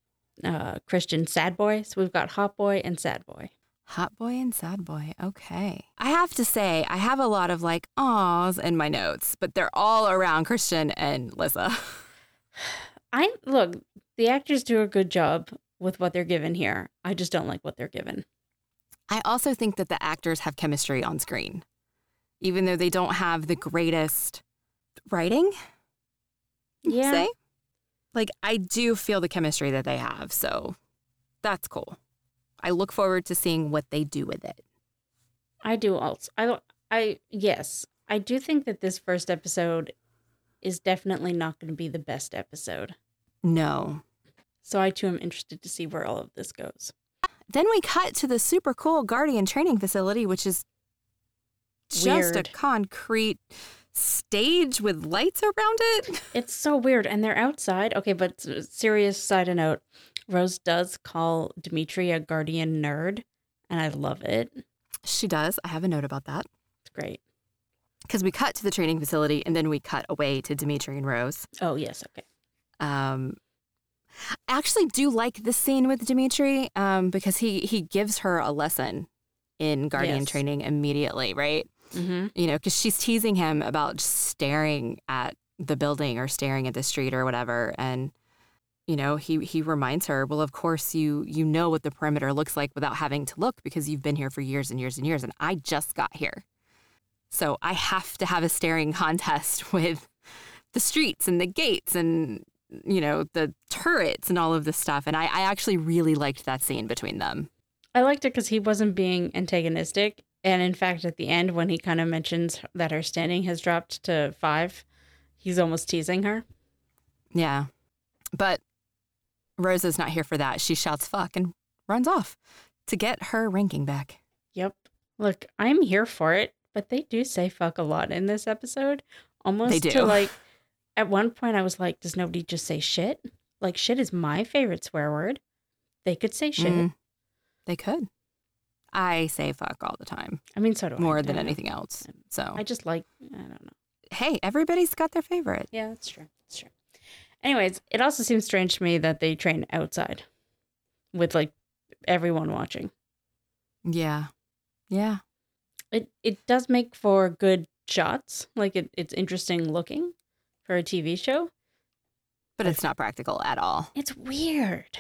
[SPEAKER 1] uh, Christian Sad Boy. So we've got Hot Boy and Sad Boy.
[SPEAKER 2] Hot boy and sad boy. Okay. I have to say, I have a lot of like ahs in my notes, but they're all around Christian and Lissa.
[SPEAKER 1] I look, the actors do a good job with what they're given here. I just don't like what they're given.
[SPEAKER 2] I also think that the actors have chemistry on screen, even though they don't have the greatest writing.
[SPEAKER 1] Yeah.
[SPEAKER 2] Say? Like, I do feel the chemistry that they have. So that's cool. I look forward to seeing what they do with it.
[SPEAKER 1] I do also. I I yes, I do think that this first episode is definitely not going to be the best episode.
[SPEAKER 2] No.
[SPEAKER 1] So I too am interested to see where all of this goes.
[SPEAKER 2] Then we cut to the super cool Guardian training facility, which is just
[SPEAKER 1] Weird.
[SPEAKER 2] a concrete stage with lights around it.
[SPEAKER 1] It's so weird, and they're outside. Okay, but serious side note: Rose does call Dimitri a guardian nerd, and I love it.
[SPEAKER 2] She does. I have a note about that.
[SPEAKER 1] It's great.
[SPEAKER 2] Because we cut to the training facility and then we cut away to Dimitri and Rose.
[SPEAKER 1] Oh yes, okay.
[SPEAKER 2] Um, I actually do like this scene with Dimitri um, because he, he gives her a lesson in guardian
[SPEAKER 1] Yes.
[SPEAKER 2] training immediately, right?
[SPEAKER 1] Mm-hmm.
[SPEAKER 2] You know, because she's teasing him about just staring at the building or staring at the street or whatever. And, you know, he, he reminds her, well, of course, you, you know what the perimeter looks like without having to look because you've been here for years and years and years. And I just got here. So I have to have a staring contest with the streets and the gates and, you know, the turrets and all of this stuff. And I, I actually really liked that scene between them.
[SPEAKER 1] I liked it because he wasn't being antagonistic. And in fact, at the end, when he kind of mentions that her standing has dropped to five, he's almost teasing her.
[SPEAKER 2] Yeah. But Rosa's not here for that. She shouts fuck and runs off to get her ranking back.
[SPEAKER 1] Yep. Look, I'm here for it, but they do say fuck a lot in this episode. Almost they
[SPEAKER 2] do.
[SPEAKER 1] to like, at one point, I was like, does nobody just say shit? Like, shit is my favorite swear word. They could say shit.
[SPEAKER 2] Mm, they could. I say fuck all the time,
[SPEAKER 1] I mean, so do I.
[SPEAKER 2] more
[SPEAKER 1] I
[SPEAKER 2] than
[SPEAKER 1] know.
[SPEAKER 2] anything else. So,
[SPEAKER 1] I just like, I don't know.
[SPEAKER 2] hey, everybody's got their favorite.
[SPEAKER 1] Yeah, that's true. That's true. Anyways, it also seems strange to me that they train outside with like everyone watching.
[SPEAKER 2] Yeah. Yeah.
[SPEAKER 1] It it does make for good shots. Like it, it's interesting looking for a TV show.
[SPEAKER 2] But it's not practical at all.
[SPEAKER 1] It's weird.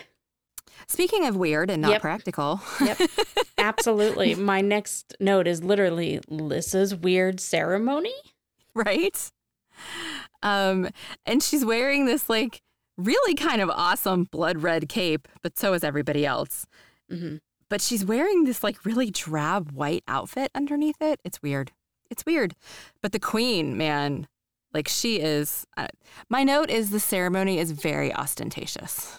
[SPEAKER 2] Speaking of weird and not
[SPEAKER 1] Yep.
[SPEAKER 2] practical,
[SPEAKER 1] Yep. Absolutely. My next note is literally Lissa's weird ceremony.
[SPEAKER 2] right? Um, and she's wearing this like really kind of awesome blood red cape, but so is everybody else.
[SPEAKER 1] hmm
[SPEAKER 2] But she's wearing this like really drab white outfit underneath it. It's weird. It's weird. But the queen, man, like she is. Uh, my note is the ceremony is very ostentatious.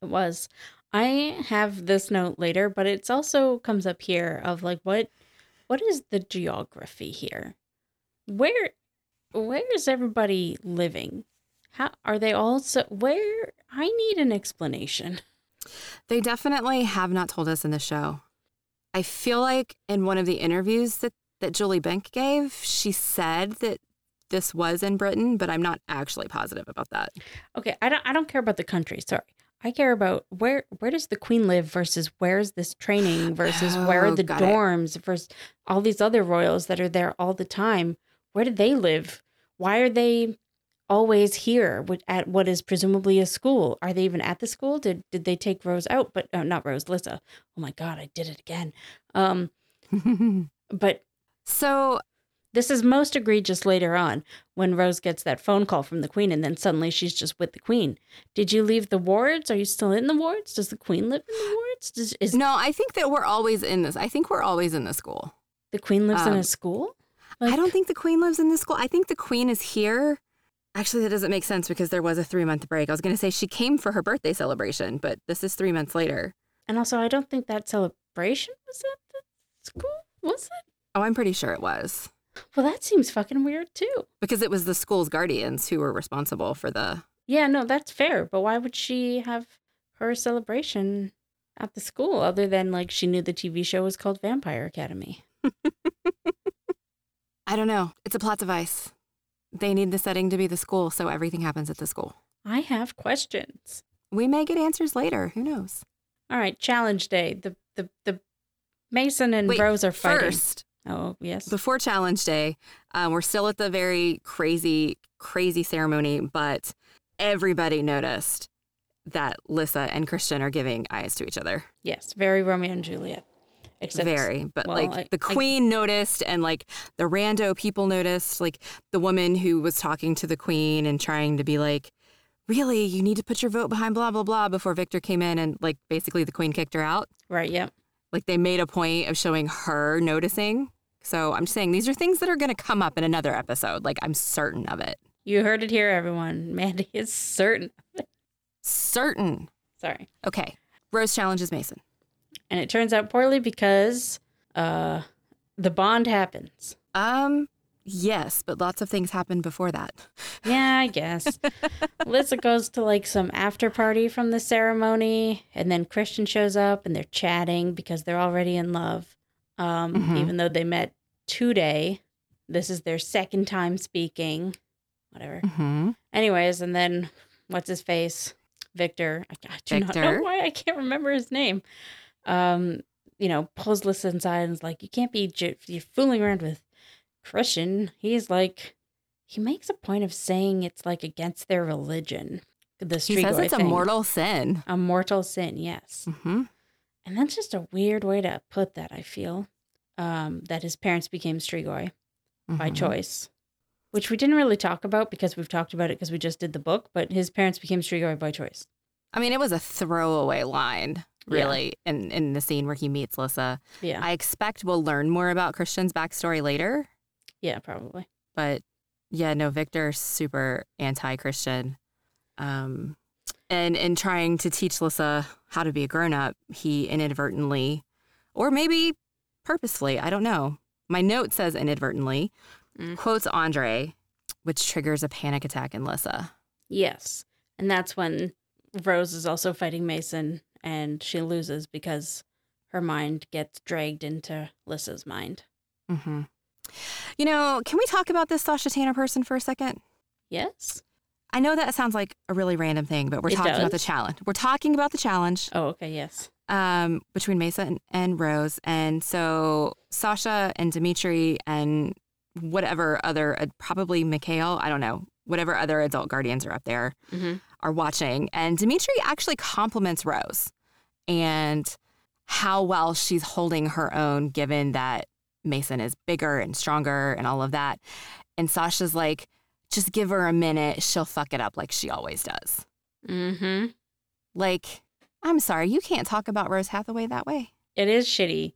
[SPEAKER 1] It was. I have this note later, but it's also comes up here of like what what is the geography here? Where where is everybody living? How are they all so where I need an explanation.
[SPEAKER 2] They definitely have not told us in the show. I feel like in one of the interviews that, that Julie Bank gave, she said that this was in Britain, but I'm not actually positive about that.
[SPEAKER 1] Okay, I don't I don't care about the country, sorry. I care about where where does the queen live versus where's this training versus where are
[SPEAKER 2] Oh,
[SPEAKER 1] the
[SPEAKER 2] got it.
[SPEAKER 1] dorms versus all these other royals that are there all the time. Where do they live? Why are they always here at what is presumably a school? Are they even at the school? Did did they take Rose out? But uh, not Rose, Lissa. Oh my god, I did it again. Um, but
[SPEAKER 2] so
[SPEAKER 1] this is most egregious later on when Rose gets that phone call from the queen and then suddenly she's just with the queen. Did you leave the wards? Are you still in the wards? Does the queen live in the wards? Does, is
[SPEAKER 2] no, I think that we're always in this. I think we're always in the school.
[SPEAKER 1] the queen lives in
[SPEAKER 2] um,
[SPEAKER 1] a school?
[SPEAKER 2] I don't think the queen lives in the school. I think the queen is here. Actually, that doesn't make sense because there was a three month break. I was going to say she came for her birthday celebration, but this is three months later.
[SPEAKER 1] And also, I don't think that celebration was at the school? Was it?
[SPEAKER 2] Oh, I'm pretty sure it was
[SPEAKER 1] Well, that seems fucking weird too.
[SPEAKER 2] because it was the school's guardians who were responsible for the.
[SPEAKER 1] Yeah, no, that's fair. But why would she have her celebration at the school other than like she knew the TV show was called Vampire Academy?
[SPEAKER 2] I don't know. It's a plot device. They need the setting to be the school, so everything happens at the school.
[SPEAKER 1] I have questions.
[SPEAKER 2] We may get answers later. Who knows?
[SPEAKER 1] All right, challenge day. The the the Mason and
[SPEAKER 2] Wait,
[SPEAKER 1] Rose are fighting.
[SPEAKER 2] First,
[SPEAKER 1] Oh yes.
[SPEAKER 2] before challenge day, um, we're still at the very crazy, crazy ceremony, but everybody noticed that Lissa and Christian are giving eyes to each other.
[SPEAKER 1] yes, very Romeo and Juliet. Except
[SPEAKER 2] very, but
[SPEAKER 1] well,
[SPEAKER 2] like
[SPEAKER 1] I-
[SPEAKER 2] the
[SPEAKER 1] I-
[SPEAKER 2] queen noticed, and like the rando people noticed, like the woman who was talking to the queen and trying to be like, really, you need to put your vote behind blah blah blah before Victor came in, and like basically the queen kicked her out.
[SPEAKER 1] right, yeah.
[SPEAKER 2] Like they made a point of showing her noticing. So I'm just saying these are things that are going to come up in another episode. Like I'm certain of it.
[SPEAKER 1] You heard it here, everyone. Mandi is certain.
[SPEAKER 2] Certain.
[SPEAKER 1] Sorry.
[SPEAKER 2] Okay. Rose challenges Mason.
[SPEAKER 1] And it turns out poorly because uh the bond happens.
[SPEAKER 2] Um, yes, but lots of things happened before that.
[SPEAKER 1] Yeah, I guess. Lissa goes to like some after party from the ceremony, and then Christian shows up and they're chatting because they're already in love. Um,
[SPEAKER 2] Mhm.
[SPEAKER 1] even though they met today. This is their second time speaking. Whatever.
[SPEAKER 2] Mm-hmm.
[SPEAKER 1] Anyways, and then what's his face? Victor. I, I do not
[SPEAKER 2] Victor.
[SPEAKER 1] know why I can't remember his name. Um, you know, pulls Lissa inside and is like, "You can't be j- you're fooling around with Christian." He's like, he makes a point of saying it's like against their religion. The
[SPEAKER 2] He says it's a mortal sin.
[SPEAKER 1] a mortal sin. Yes,
[SPEAKER 2] Mm-hmm.
[SPEAKER 1] and that's just a weird way to put that. I feel um, that his parents became Strigoi by
[SPEAKER 2] Mhm.
[SPEAKER 1] choice, which we didn't really talk about because we've talked about it because we just did the book. But his parents became Strigoi by choice.
[SPEAKER 2] I mean, it was a throwaway line,
[SPEAKER 1] Yeah.
[SPEAKER 2] really, in, in the scene where he meets Lissa.
[SPEAKER 1] Yeah,
[SPEAKER 2] I expect we'll learn more about Christian's backstory later,
[SPEAKER 1] yeah, probably.
[SPEAKER 2] but yeah, no, Victor super anti-Christian. Um, and in trying to teach Lissa how to be a grown-up, he inadvertently, or maybe purposefully, I don't know. My note says inadvertently,
[SPEAKER 1] Mm.
[SPEAKER 2] quotes Andre, which triggers a panic attack in Lissa.
[SPEAKER 1] Yes, and that's when Rose is also fighting Mason, and she loses because her mind gets dragged into Lissa's mind.
[SPEAKER 2] hmm You know, can we talk about this Sasha Tanner person for a second?
[SPEAKER 1] Yes.
[SPEAKER 2] I know that sounds like a really random thing, but we're
[SPEAKER 1] It
[SPEAKER 2] talking about the challenge. We're talking about the challenge
[SPEAKER 1] Oh, okay. Yes.
[SPEAKER 2] um, between Mesa and, and Rose. And so Sasha and Dimitri and whatever other, uh, probably Mikhail, I don't know, whatever other adult guardians are up there
[SPEAKER 1] hmm
[SPEAKER 2] are watching. And Dimitri actually compliments Rose and how well she's holding her own, given that Mason is bigger and stronger and all of that. And Sasha's like, just give her a minute. She'll fuck it up like she always does.
[SPEAKER 1] Mm-hmm.
[SPEAKER 2] Like, I'm sorry, you can't talk about Rose Hathaway that way.
[SPEAKER 1] It is shitty,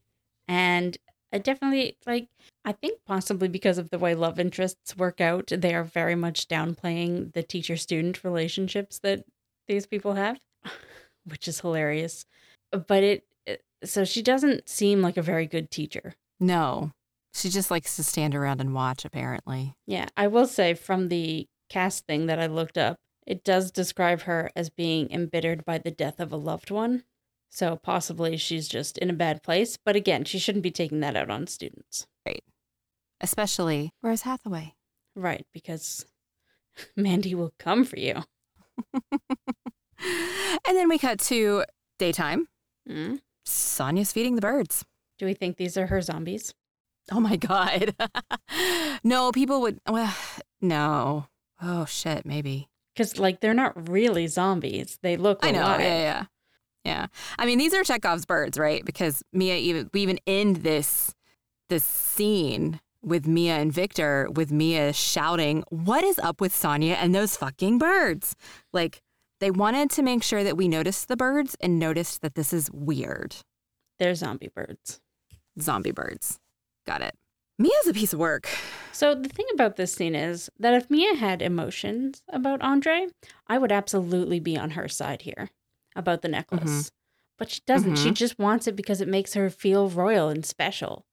[SPEAKER 1] and I definitely like. I think possibly because of the way love interests work out, they are very much downplaying the teacher-student relationships that these people have, which is hilarious. But it, it so she doesn't seem like a very good teacher.
[SPEAKER 2] No, she just likes to stand around and watch, apparently.
[SPEAKER 1] Yeah, I will say from the cast thing that I looked up, it does describe her as being embittered by the death of a loved one. So possibly she's just in a bad place. But again, she shouldn't be taking that out on students. Right.
[SPEAKER 2] Especially Rose Hathaway.
[SPEAKER 1] Right, because Mandi will come for you.
[SPEAKER 2] and then we cut to daytime.
[SPEAKER 1] Mm.
[SPEAKER 2] Sonya's feeding the birds.
[SPEAKER 1] Do we think these are her zombies?
[SPEAKER 2] Oh my God. no, people would, well, no. Oh shit, maybe.
[SPEAKER 1] Because, like, they're not really zombies. They look
[SPEAKER 2] I know.
[SPEAKER 1] alive.
[SPEAKER 2] Yeah, yeah. Yeah. I mean, these are Chekhov's birds, right? Because Mia even we even end this this scene with Mia and Victor with Mia shouting, "What is up with Sonya and those fucking birds?" Like they wanted to make sure that we noticed the birds and noticed that this is weird.
[SPEAKER 1] They're zombie birds.
[SPEAKER 2] Zombie birds. Got it. Mia's a piece of work.
[SPEAKER 1] So the thing about this scene is that if Mia had emotions about Andre, I would absolutely be on her side here about the necklace. but she doesn't. She
[SPEAKER 2] Mhm.
[SPEAKER 1] just wants it because it makes her feel royal and special.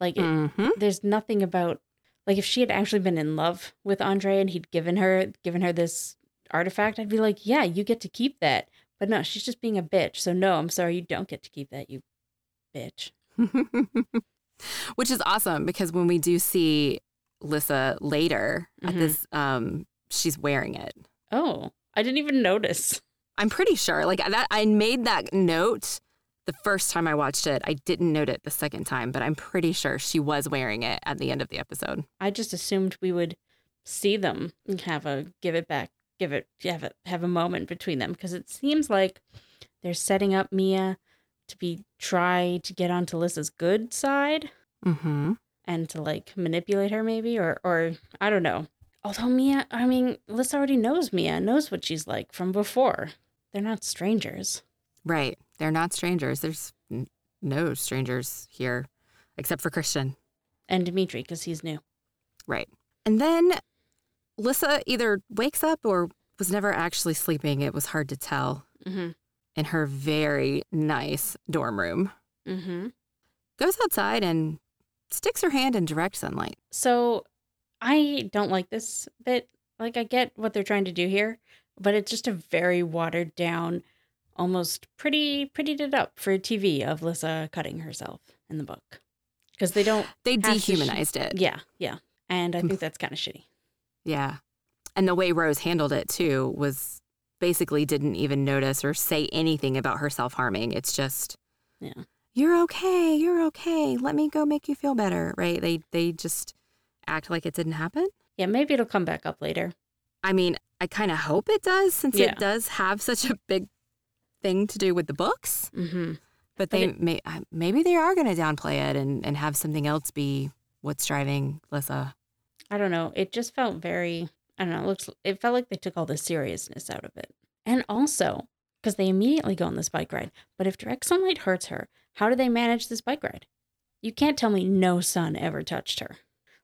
[SPEAKER 1] Like, it,
[SPEAKER 2] Mm-hmm.
[SPEAKER 1] there's nothing about like if she had actually been in love with Andre and he'd given her given her this artifact, I'd be like, yeah, you get to keep that. But no, she's just being a bitch. So no, I'm sorry, you don't get to keep that, you bitch.
[SPEAKER 2] Which is awesome because when we do see Lissa later at
[SPEAKER 1] Mhm.
[SPEAKER 2] this, um, she's wearing it.
[SPEAKER 1] Oh, I didn't even notice.
[SPEAKER 2] I'm pretty sure. Like that, I made that note the first time I watched it. I didn't note it the second time, but I'm pretty sure she was wearing it at the end of the episode.
[SPEAKER 1] I just assumed we would see them and have a give it back, give it have a have a moment between them because it seems like they're setting up Mia to be try to get onto Lissa's good side
[SPEAKER 2] Mm-hmm.
[SPEAKER 1] and to like manipulate her maybe or or I don't know. Although Mia, I mean, Lissa already knows Mia, knows what she's like from before. They're not strangers.
[SPEAKER 2] Right. They're not strangers. There's n- no strangers here except for Christian.
[SPEAKER 1] And Dimitri, because he's new.
[SPEAKER 2] Right. And then Lissa either wakes up or was never actually sleeping. It was hard to tell
[SPEAKER 1] Mm-hmm.
[SPEAKER 2] In her very nice dorm room.
[SPEAKER 1] Mm-hmm.
[SPEAKER 2] Goes outside and sticks her hand in direct sunlight.
[SPEAKER 1] So I don't like this bit. Like I get what they're trying to do here, but it's just a very watered down, almost pretty prettied it up for TV of Lissa cutting herself in the book. Because they don't
[SPEAKER 2] They
[SPEAKER 1] to sh-
[SPEAKER 2] dehumanized it.
[SPEAKER 1] Yeah, yeah. And I think that's kind of shitty.
[SPEAKER 2] Yeah. And the way Rose handled it too was basically didn't even notice or say anything about her self harming. It's just,
[SPEAKER 1] Yeah.
[SPEAKER 2] you're okay, you're okay. Let me go make you feel better, right? They they just act like it didn't happen.
[SPEAKER 1] Yeah, maybe it'll come back up later.
[SPEAKER 2] I mean, I kind of hope it does since
[SPEAKER 1] Yeah.
[SPEAKER 2] it does have such a big thing to do with the books.
[SPEAKER 1] Mm-hmm.
[SPEAKER 2] But they
[SPEAKER 1] it-
[SPEAKER 2] may maybe they are going to downplay it and and have something else be what's driving Lissa.
[SPEAKER 1] I don't know. It just felt very. I don't know. It looks. It felt like they took all the seriousness out of it, and also because they immediately go on this bike ride. But if direct sunlight hurts her, how do they manage this bike ride? You can't tell me no sun ever touched her.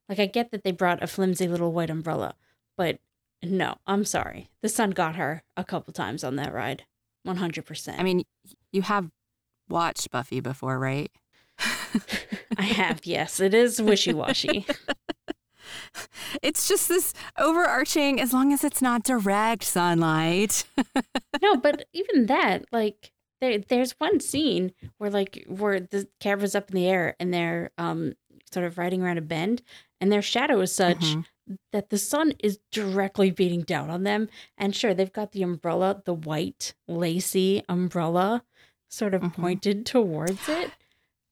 [SPEAKER 1] Like I get that they brought a flimsy little white umbrella, but no, I'm sorry. The sun got her a couple times on that ride. One hundred percent.
[SPEAKER 2] I mean, you have watched Buffy before, right?
[SPEAKER 1] I have. Yes, it is wishy washy.
[SPEAKER 2] It's just this overarching, as long as it's not direct sunlight.
[SPEAKER 1] no, but even that, like there there's one scene where like where the camera's up in the air and they're um sort of riding around a bend and their shadow is such
[SPEAKER 2] Mhm.
[SPEAKER 1] that the sun is directly beating down on them. And sure, they've got the umbrella, the white lacy umbrella, sort of
[SPEAKER 2] Mhm.
[SPEAKER 1] pointed towards it.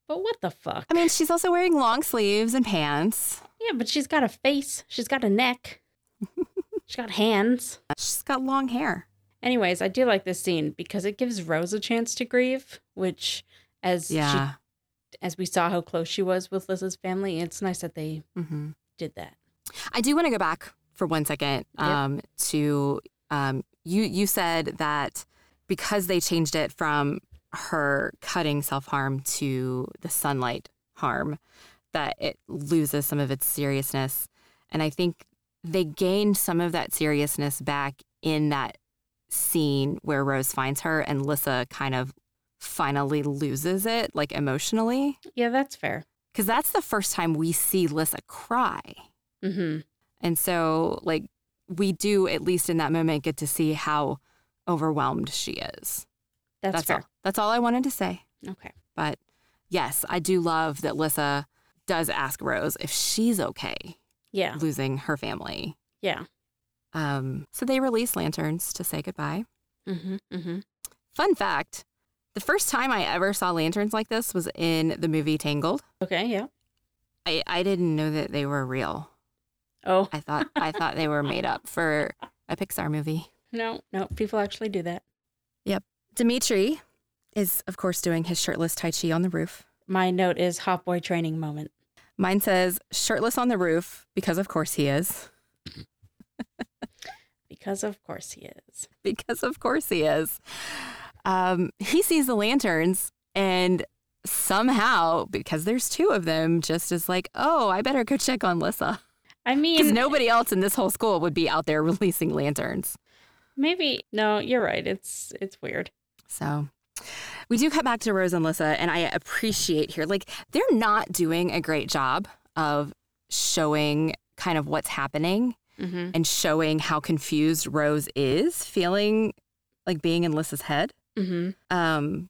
[SPEAKER 1] But what the fuck?
[SPEAKER 2] I mean, she's also wearing long sleeves and pants.
[SPEAKER 1] Yeah, but she's got a face, she's got a neck, she's got hands.
[SPEAKER 2] She's got long hair.
[SPEAKER 1] Anyways, I do like this scene because it gives Rose a chance to grieve, which as
[SPEAKER 2] Yeah.
[SPEAKER 1] she as we saw how close she was with Liz's family, it's nice that they
[SPEAKER 2] hmm
[SPEAKER 1] did that.
[SPEAKER 2] I do want to go back for one second
[SPEAKER 1] Yep.
[SPEAKER 2] um, to um, you. You said that because they changed it from her cutting self harm to the sunlight harm, that it loses some of its seriousness. And I think they gained some of that seriousness back in that scene where Rose finds her and Lissa kind of finally loses it, like emotionally.
[SPEAKER 1] Yeah, that's fair.
[SPEAKER 2] Because that's the first time we see Lissa cry.
[SPEAKER 1] Mm-hmm.
[SPEAKER 2] And so, like, we do, at least in that moment, get to see how overwhelmed she is.
[SPEAKER 1] That's, fair.
[SPEAKER 2] all. That's all I wanted to say.
[SPEAKER 1] Okay.
[SPEAKER 2] But yes, I do love that Lissa does ask Rose if she's okay
[SPEAKER 1] Yeah.
[SPEAKER 2] losing her family.
[SPEAKER 1] Yeah.
[SPEAKER 2] Um, so they release lanterns to say goodbye.
[SPEAKER 1] Mm-hmm. Mm-hmm.
[SPEAKER 2] Fun fact the first time I ever saw lanterns like this was in the movie Tangled.
[SPEAKER 1] Okay. Yeah.
[SPEAKER 2] I, I didn't know that they were real.
[SPEAKER 1] Oh
[SPEAKER 2] I thought I thought they were made up for a Pixar movie.
[SPEAKER 1] no, no. People actually do that. Yep.
[SPEAKER 2] Dimitri is, of course, doing his shirtless Tai Chi on the roof.
[SPEAKER 1] My note is hot boy training moment.
[SPEAKER 2] Mine says shirtless on the roof because, of course, he is.
[SPEAKER 1] Because of course he is.
[SPEAKER 2] Because, of course, he is. Um, he sees the lanterns and somehow, because there's two of them, just is like, oh, I better go check on Lissa.
[SPEAKER 1] I mean, Because
[SPEAKER 2] nobody else in this whole school would be out there releasing lanterns.
[SPEAKER 1] maybe no. You're right. It's it's weird.
[SPEAKER 2] So We do cut back to Rose and Lissa, and I appreciate here, like, they're not doing a great job of showing kind of what's happening
[SPEAKER 1] Mm-hmm.
[SPEAKER 2] and showing how confused Rose is, feeling like being in Lissa's head.
[SPEAKER 1] Mm-hmm.
[SPEAKER 2] Um,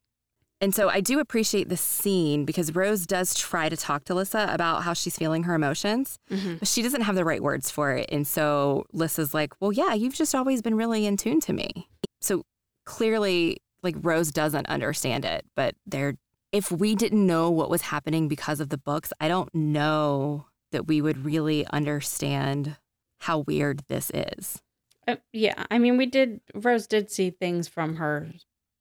[SPEAKER 2] and so I do appreciate the scene because Rose does try to talk to Lissa about how she's feeling her emotions,
[SPEAKER 1] Mm-hmm.
[SPEAKER 2] but she doesn't have the right words for it. And so Lissa's like, Well, yeah, you've just always been really in tune to me. So clearly, like, Rose doesn't understand it, but they're, if we didn't know what was happening because of the books, I don't know that we would really understand how weird this is.
[SPEAKER 1] Uh, yeah, I mean, we did. Rose did see things from her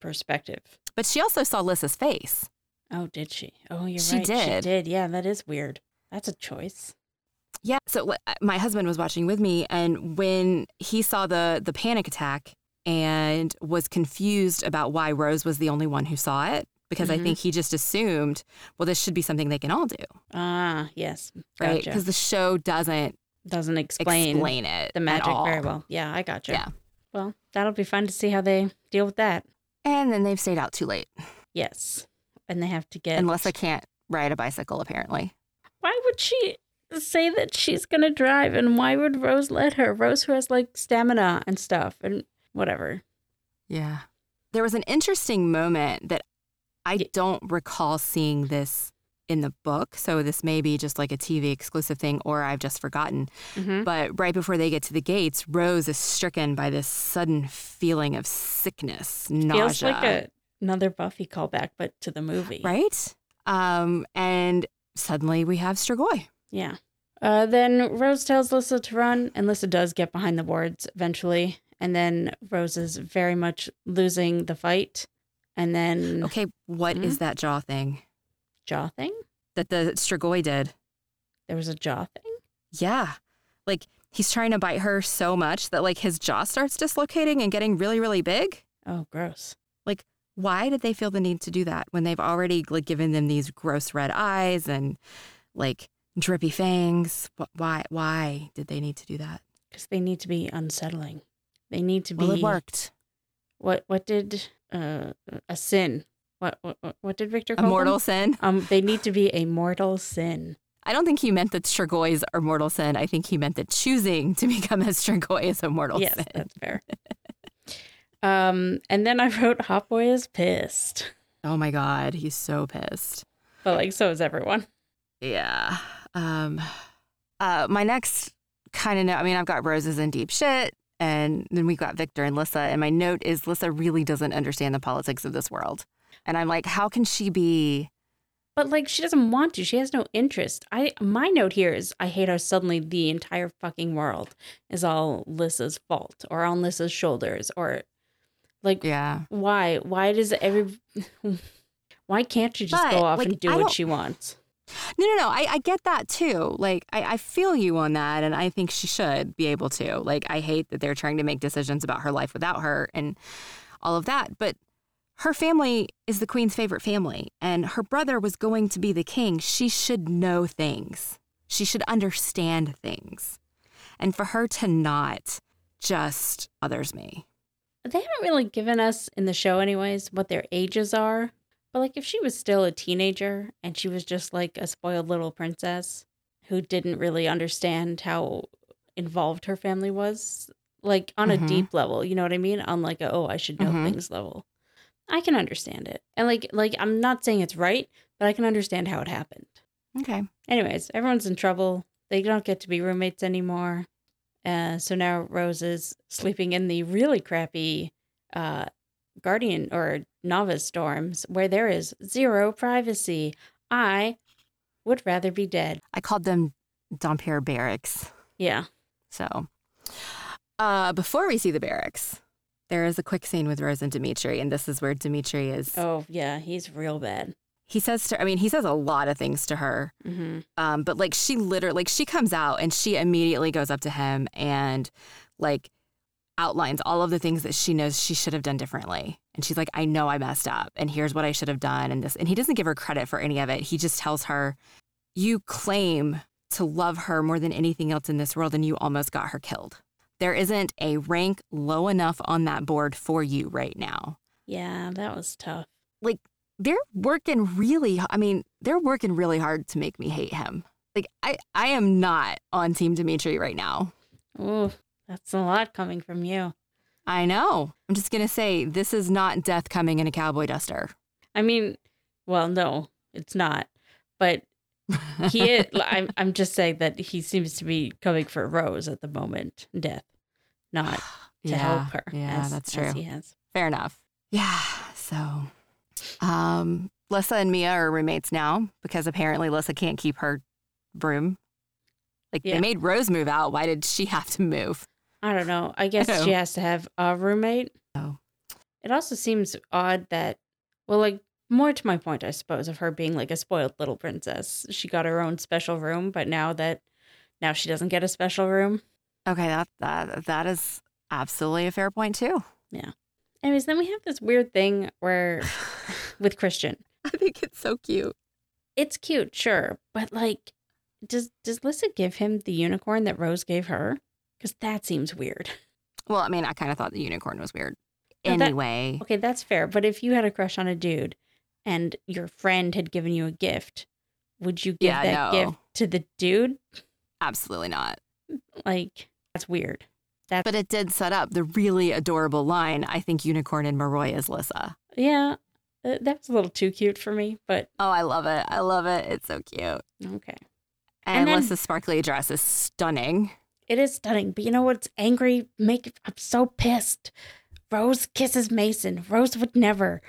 [SPEAKER 1] perspective.
[SPEAKER 2] But she also saw Lissa's face.
[SPEAKER 1] Oh, did she? Oh, you're
[SPEAKER 2] She
[SPEAKER 1] right. She
[SPEAKER 2] did.
[SPEAKER 1] She did. Yeah, that is weird. That's a choice.
[SPEAKER 2] Yeah. So li- my husband was watching with me, and when he saw the the panic attack and was confused about why Rose was the only one who saw it, because I
[SPEAKER 1] Mhm.
[SPEAKER 2] think he just assumed, well, this should be something they can all do,
[SPEAKER 1] Ah, yes.
[SPEAKER 2] right? Because the show doesn't
[SPEAKER 1] Doesn't explain,
[SPEAKER 2] explain, it
[SPEAKER 1] the magic very well. Yeah, I gotcha.
[SPEAKER 2] Yeah.
[SPEAKER 1] Well, that'll be fun to see how they deal with that.
[SPEAKER 2] And then they've stayed out too late,
[SPEAKER 1] Yes. And they have to get.
[SPEAKER 2] unless I can't ride a bicycle. Apparently,
[SPEAKER 1] Why would she say that she's going to drive? And why would Rose let her? Rose, who has like stamina and stuff and whatever.
[SPEAKER 2] yeah. There was an interesting moment that I
[SPEAKER 1] Ye-
[SPEAKER 2] don't recall seeing this in the book. So this may be just like a TV exclusive thing, or I've just forgotten.
[SPEAKER 1] Mm-hmm.
[SPEAKER 2] But right before they get to the gates, Rose is stricken by this sudden feeling of sickness, nausea.
[SPEAKER 1] Feels like a, another Buffy callback, but to the movie.
[SPEAKER 2] right? Um, and suddenly we have Strigoi.
[SPEAKER 1] Yeah. Uh, then Rose tells Lissa to run, and Lissa does get behind the boards eventually. And then Rose is very much losing the fight. And then
[SPEAKER 2] Okay, what is
[SPEAKER 1] Mhm.
[SPEAKER 2] that jaw thing
[SPEAKER 1] jaw thing.
[SPEAKER 2] that the Strigoi did?
[SPEAKER 1] There was a jaw thing.
[SPEAKER 2] Yeah, like he's trying to bite her so much that like his jaw starts dislocating and getting really, really big.
[SPEAKER 1] Oh, gross.
[SPEAKER 2] Like, why did they feel the need to do that when they've already like given them these gross red eyes and like drippy fangs? Why? Why did they need to do that?
[SPEAKER 1] Because they need to be unsettling. They need to be.
[SPEAKER 2] Well, it worked.
[SPEAKER 1] What? What did uh, a sin? What? What? what- did Victor
[SPEAKER 2] A
[SPEAKER 1] call them?
[SPEAKER 2] mortal sin.
[SPEAKER 1] Um, they need to be a mortal sin.
[SPEAKER 2] I don't think he meant that Strigoi are mortal sin. I think he meant that choosing to become a Strigoi is a mortal
[SPEAKER 1] yes,
[SPEAKER 2] sin.
[SPEAKER 1] that's fair. um, and then I wrote Hot Boy is pissed,
[SPEAKER 2] Oh my God, he's so pissed.
[SPEAKER 1] but like so is everyone.
[SPEAKER 2] Yeah. Um, uh, my next kind of note, I mean, I've got Roses and deep shit, and then we got Victor and Lissa. And my note is Lissa really doesn't understand the politics of this world. And I'm like, how can she be?
[SPEAKER 1] But like she doesn't want to. She has no interest. I my note here is I hate how suddenly the entire fucking world is all Lissa's fault or on Lissa's shoulders or like
[SPEAKER 2] Yeah.
[SPEAKER 1] why? Why does every why can't she just
[SPEAKER 2] But,
[SPEAKER 1] go off
[SPEAKER 2] like,
[SPEAKER 1] and do what she wants?
[SPEAKER 2] No, no, no. I, I get that too. Like, I, I feel you on that. And I think she should be able to. Like, I hate that they're trying to make decisions about her life without her and all of that. But her family is the queen's favorite family. And her brother was going to be the king. She should know things, she should understand things. And for her to not just others me.
[SPEAKER 1] They haven't really given us in the show anyways what their ages are. But like if she was still a teenager and she was just like a spoiled little princess who didn't really understand how involved her family was, like on
[SPEAKER 2] Mhm.
[SPEAKER 1] a deep level, you know what I mean? On like a oh I should know
[SPEAKER 2] Mhm.
[SPEAKER 1] things level. I can understand it. And like like I'm not saying it's right, but I can understand how it happened.
[SPEAKER 2] Okay.
[SPEAKER 1] Anyways, everyone's in trouble. They don't get to be roommates anymore. Uh, so now Rose is sleeping in the really crappy uh, guardian or novice dorms where there is zero privacy. I would rather be dead.
[SPEAKER 2] I called them Dhampir barracks.
[SPEAKER 1] Yeah.
[SPEAKER 2] So, uh, before we see the barracks, there is a quick scene with Rose and Dimitri, and this is where Dimitri is.
[SPEAKER 1] Oh, yeah. He's real bad.
[SPEAKER 2] He says to, I mean, he says a lot of things to her,
[SPEAKER 1] hmm
[SPEAKER 2] um, but like she literally, like she comes out and she immediately goes up to him and like outlines all of the things that she knows she should have done differently. And she's like, I know I messed up, and here's what I should have done, and this. And he doesn't give her credit for any of it. He just tells her, You claim to love her more than anything else in this world, and you almost got her killed. There isn't a rank low enough on that board for you right now.
[SPEAKER 1] Yeah, that was tough.
[SPEAKER 2] like they're working really I mean, they're working really hard to make me hate him. Like I I am not on team Dimitri right now.
[SPEAKER 1] Ooh, that's a lot coming from you.
[SPEAKER 2] I know. I'm just going to say this is not death coming in a cowboy duster.
[SPEAKER 1] I mean, well, no, it's not. But he is, I'm, I'm just saying that he seems to be coming for Rose at the moment, death, not to
[SPEAKER 2] yeah,
[SPEAKER 1] help her.
[SPEAKER 2] Yeah,
[SPEAKER 1] as-
[SPEAKER 2] that's true.
[SPEAKER 1] he has.
[SPEAKER 2] Fair enough. Yeah. So, um, Lissa and Mia are roommates now because apparently Lissa can't keep her broom. Like
[SPEAKER 1] Yeah.
[SPEAKER 2] they made Rose move out. Why did she have to move?
[SPEAKER 1] I don't know. I guess she oh. has to have a roommate.
[SPEAKER 2] Oh.
[SPEAKER 1] It also seems odd that, well, like more to my point, I suppose, of her being like a spoiled little princess. She got her own special room, but now that now she doesn't get a special room.
[SPEAKER 2] Okay, that that that is absolutely a fair point too. Yeah.
[SPEAKER 1] Anyways, then we have this weird thing where with Christian,
[SPEAKER 2] I think it's so cute.
[SPEAKER 1] it's cute, sure, but like, does does Lissa give him the unicorn that Rose gave her? Because that seems weird.
[SPEAKER 2] Well, I mean, I kind of thought the unicorn was weird.
[SPEAKER 1] No, that-
[SPEAKER 2] Anyway,
[SPEAKER 1] Okay, that's fair. But if you had a crush on a dude and your friend had given you a gift, would you give
[SPEAKER 2] Yeah,
[SPEAKER 1] that
[SPEAKER 2] no.
[SPEAKER 1] gift to the dude?
[SPEAKER 2] absolutely not.
[SPEAKER 1] Like, that's weird. That's
[SPEAKER 2] But it did set up the really adorable line. I think unicorn and Moroi is Lissa.
[SPEAKER 1] yeah, uh, that's a little too cute for me. But
[SPEAKER 2] Oh, I love it. I love it. It's so cute.
[SPEAKER 1] okay,
[SPEAKER 2] And,
[SPEAKER 1] And then-
[SPEAKER 2] Lissa's sparkly dress is stunning.
[SPEAKER 1] It is stunning. But you know what's angry? Make I'm so pissed. Rose kisses Mason. Rose would never.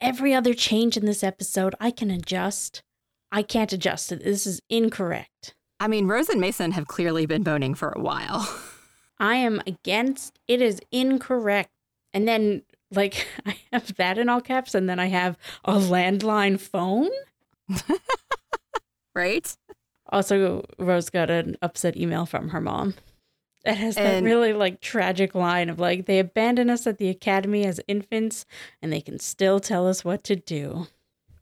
[SPEAKER 1] Every other change in this episode, I can adjust. I can't adjust it. This is incorrect.
[SPEAKER 2] I mean, Rose and Mason have clearly been boning for a while.
[SPEAKER 1] I am against it is incorrect. And then like I have that in all caps and then I have a landline phone.
[SPEAKER 2] right?
[SPEAKER 1] Also Rose got an upset email from her mom. That has that really like tragic line of like they abandoned us at the academy as infants and they can still tell us what to do.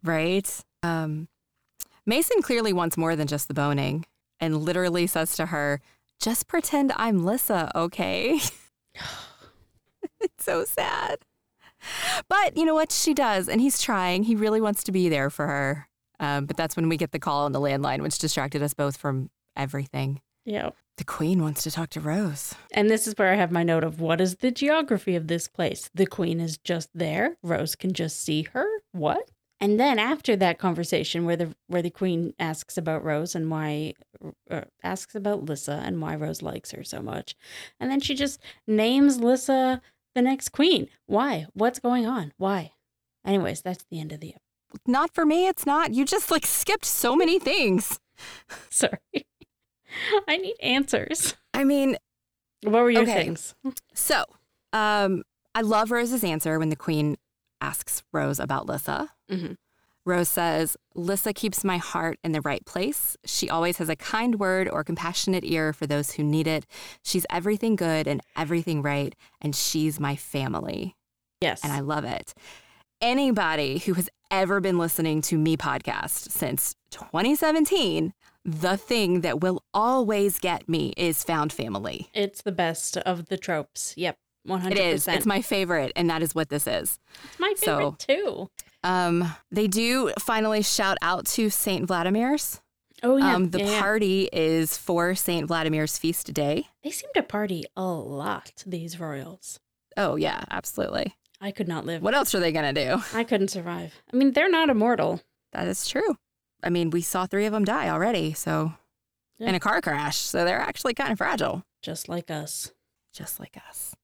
[SPEAKER 2] Right? Um, Mason clearly wants more than just the boning and literally says to her, just pretend I'm Lissa, okay? it's so sad. But you know what? She does, and he's trying. He really wants to be there for her. Um, but that's when we get the call on the landline, which distracted us both from everything.
[SPEAKER 1] Yeah.
[SPEAKER 2] The queen wants to talk to Rose.
[SPEAKER 1] And this is where I have my note of what is the geography of this place? The queen is just there. Rose can just see her. What? And then after that conversation where the where the queen asks about Rose and why uh, asks about Lissa and why Rose likes her so much. And then she just names Lissa the next queen. Why? What's going on? Why? Anyways, that's the end of the
[SPEAKER 2] Not for me, it's not. You just like skipped so many things.
[SPEAKER 1] Sorry. I need answers.
[SPEAKER 2] I mean,
[SPEAKER 1] What were your
[SPEAKER 2] Okay.
[SPEAKER 1] things?
[SPEAKER 2] So, um, I love Rose's answer when the queen asks Rose about Lissa.
[SPEAKER 1] Mhm.
[SPEAKER 2] Rose says, Lissa keeps my heart in the right place. She always has a kind word or compassionate ear for those who need it. She's everything good and everything right, and she's my family.
[SPEAKER 1] Yes.
[SPEAKER 2] And I love it. Anybody who has ever been listening to me podcast since 2017, the thing that will always get me is found family.
[SPEAKER 1] It's the best of the tropes. Yep. 100%.
[SPEAKER 2] It is. It's my favorite, and that is what this is.
[SPEAKER 1] It's my favorite so, too.
[SPEAKER 2] Um, they do finally shout out to Saint Vladimir's.
[SPEAKER 1] Oh yeah.
[SPEAKER 2] Um, the
[SPEAKER 1] yeah, yeah.
[SPEAKER 2] party is for Saint Vladimir's feast day.
[SPEAKER 1] They seem to party a lot, these royals.
[SPEAKER 2] Oh yeah, absolutely.
[SPEAKER 1] I could not live.
[SPEAKER 2] What else are they gonna do?
[SPEAKER 1] I couldn't survive. I mean, they're not immortal.
[SPEAKER 2] That is true. I mean, we saw three of them die already, so
[SPEAKER 1] Yeah.
[SPEAKER 2] in a car crash. So they're actually kind of fragile,
[SPEAKER 1] Just like us.
[SPEAKER 2] just like us.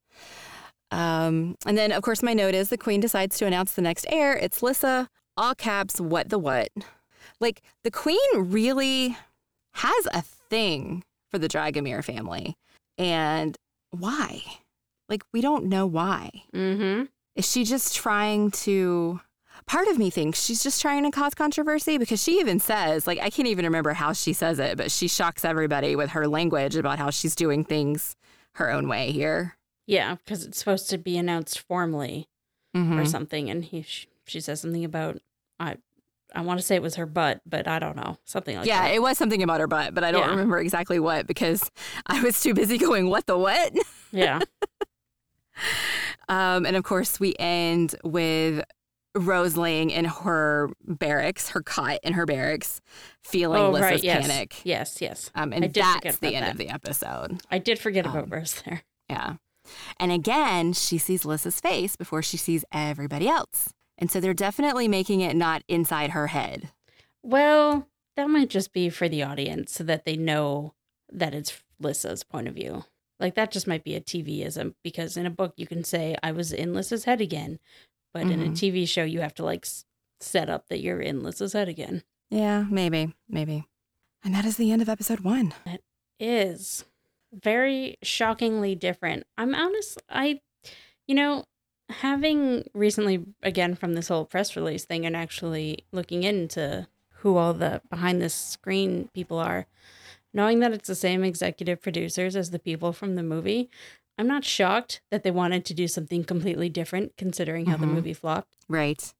[SPEAKER 2] Um, and then, of course, my note is the queen decides to announce the next heir. It's Lissa, all caps, what the what. Like, the queen really has a thing for the Dragomir family. And why? Like, we don't know why.
[SPEAKER 1] Mm-hmm.
[SPEAKER 2] Is she just trying to? Part of me thinks she's just trying to cause controversy because she even says, like, I can't even remember how she says it, but she shocks everybody with her language about how she's doing things her own way here.
[SPEAKER 1] Yeah, because it's supposed to be announced formally
[SPEAKER 2] Mhm.
[SPEAKER 1] or something, and he sh- she says something about I I want to say it was her butt, but I don't know something like
[SPEAKER 2] yeah,
[SPEAKER 1] that.
[SPEAKER 2] Yeah, it was something about her butt, but I don't
[SPEAKER 1] Yeah.
[SPEAKER 2] remember exactly what because I was too busy going, what the what?
[SPEAKER 1] yeah.
[SPEAKER 2] Um, and of course, we end with Rose laying in her barracks, her cot in her barracks, feeling
[SPEAKER 1] Oh,
[SPEAKER 2] Lissa's
[SPEAKER 1] right, yes.
[SPEAKER 2] panic.
[SPEAKER 1] Yes, yes.
[SPEAKER 2] Um, and that's the end
[SPEAKER 1] that.
[SPEAKER 2] of the episode.
[SPEAKER 1] I did forget
[SPEAKER 2] Um,
[SPEAKER 1] about Rose there.
[SPEAKER 2] Yeah. And again, she sees Lissa's face before she sees everybody else. And so they're definitely making it not inside her head.
[SPEAKER 1] Well, that might just be for the audience so that they know that it's Lissa's point of view. Like that just might be a TVism because in a book you can say I was in Lissa's head again, but in a
[SPEAKER 2] Mhm.
[SPEAKER 1] TV show you have to like s- set up that you're in Lissa's head again.
[SPEAKER 2] Yeah, maybe, maybe. And that is the end of episode one.
[SPEAKER 1] Is very shockingly different. I'm honest. I, you know, having recently again from this whole press release thing and actually looking into who all the behind the screen people are, knowing that it's the same executive producers as the people from the movie, I'm not shocked that they wanted to do something completely different considering how the
[SPEAKER 2] Mhm.
[SPEAKER 1] movie flopped.
[SPEAKER 2] Right.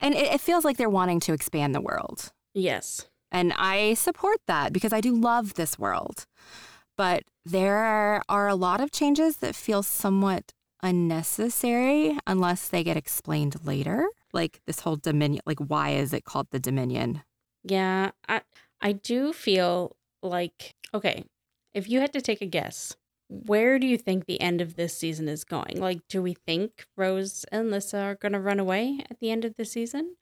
[SPEAKER 2] And it, it feels like they're wanting to expand the world.
[SPEAKER 1] Yes.
[SPEAKER 2] And I support that because I do love this world. But there are a lot of changes that feel somewhat unnecessary unless they get explained later. Like this whole Dominion, like why is it called the Dominion?
[SPEAKER 1] Yeah, I I do feel like okay, if you had to take a guess, where do you think the end of this season is going? Like do we think Rose and Lissa are going to run away at the end of the season?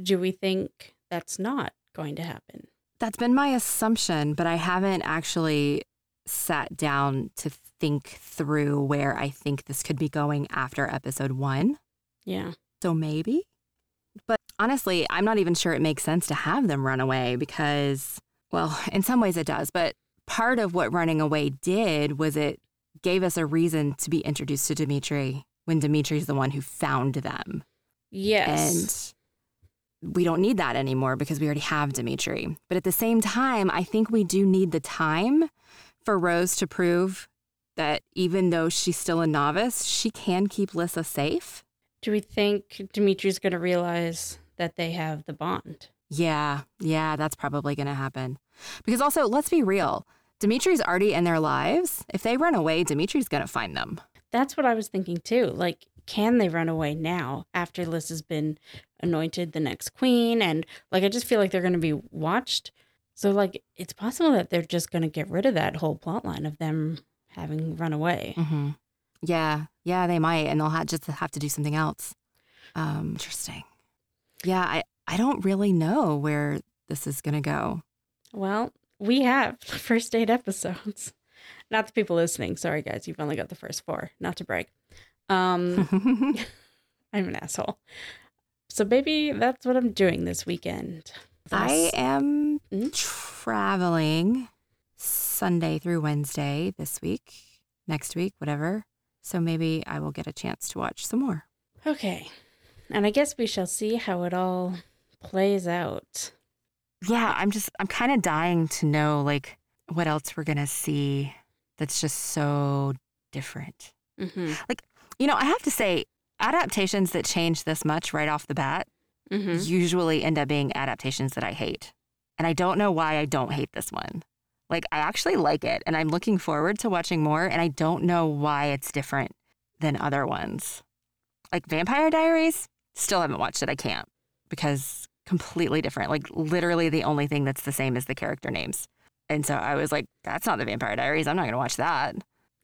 [SPEAKER 1] Do we think that's not going to happen?
[SPEAKER 2] That's been my assumption, but I haven't actually sat down to think through where I think this could be going after episode one.
[SPEAKER 1] Yeah.
[SPEAKER 2] So maybe. But honestly, I'm not even sure it makes sense to have them run away because, well, in some ways it does. But part of what running away did was it gave us a reason to be introduced to Dimitri when Dimitri's the one who found them.
[SPEAKER 1] Yes.
[SPEAKER 2] And we don't need that anymore because we already have Dimitri. But at the same time, I think we do need the time for Rose to prove that even though she's still a novice, she can keep Lissa safe.
[SPEAKER 1] do we think Dimitri's going to realize that they have the bond?
[SPEAKER 2] Yeah, yeah, that's probably going to happen. Because also, let's be real. Dimitri's already in their lives. If they run away, Dimitri's going to find them.
[SPEAKER 1] That's what I was thinking too. Like, can they run away now after Liz has been anointed the next queen? And like, I just feel like they're going to be watched. So, like, it's possible that they're just going to get rid of that whole plot line of them having run away.
[SPEAKER 2] Mm-hmm. Yeah, yeah, they might, and they'll ha- just have to do something else. Um, interesting. Yeah, I, I don't really know where this is going to go.
[SPEAKER 1] Well, we have the first eight episodes. Not the people listening. Sorry, guys. You've only got the first four. Not to brag. Um, I'm an asshole. So, baby, that's what I'm doing this weekend.
[SPEAKER 2] I am
[SPEAKER 1] Mm.
[SPEAKER 2] traveling Sunday through Wednesday this week, next week, whatever. So maybe I will get a chance to watch some more.
[SPEAKER 1] Okay. And I guess we shall see how it all plays out.
[SPEAKER 2] Yeah, I'm just, I'm kind of dying to know like what else we're going to see that's just so different.
[SPEAKER 1] Mm-hmm.
[SPEAKER 2] Like, you know, I have to say, adaptations that change this much right off the bat
[SPEAKER 1] Mm-hmm.
[SPEAKER 2] usually end up being adaptations that I hate. And I don't know why I don't hate this one. Like, I actually like it and I'm looking forward to watching more, and I don't know why it's different than other ones. Like Vampire Diaries, still haven't watched it. I can't because completely different. Like, literally, the only thing that's the same is the character names. And so I was like, that's not the Vampire Diaries. I'm not going to watch that.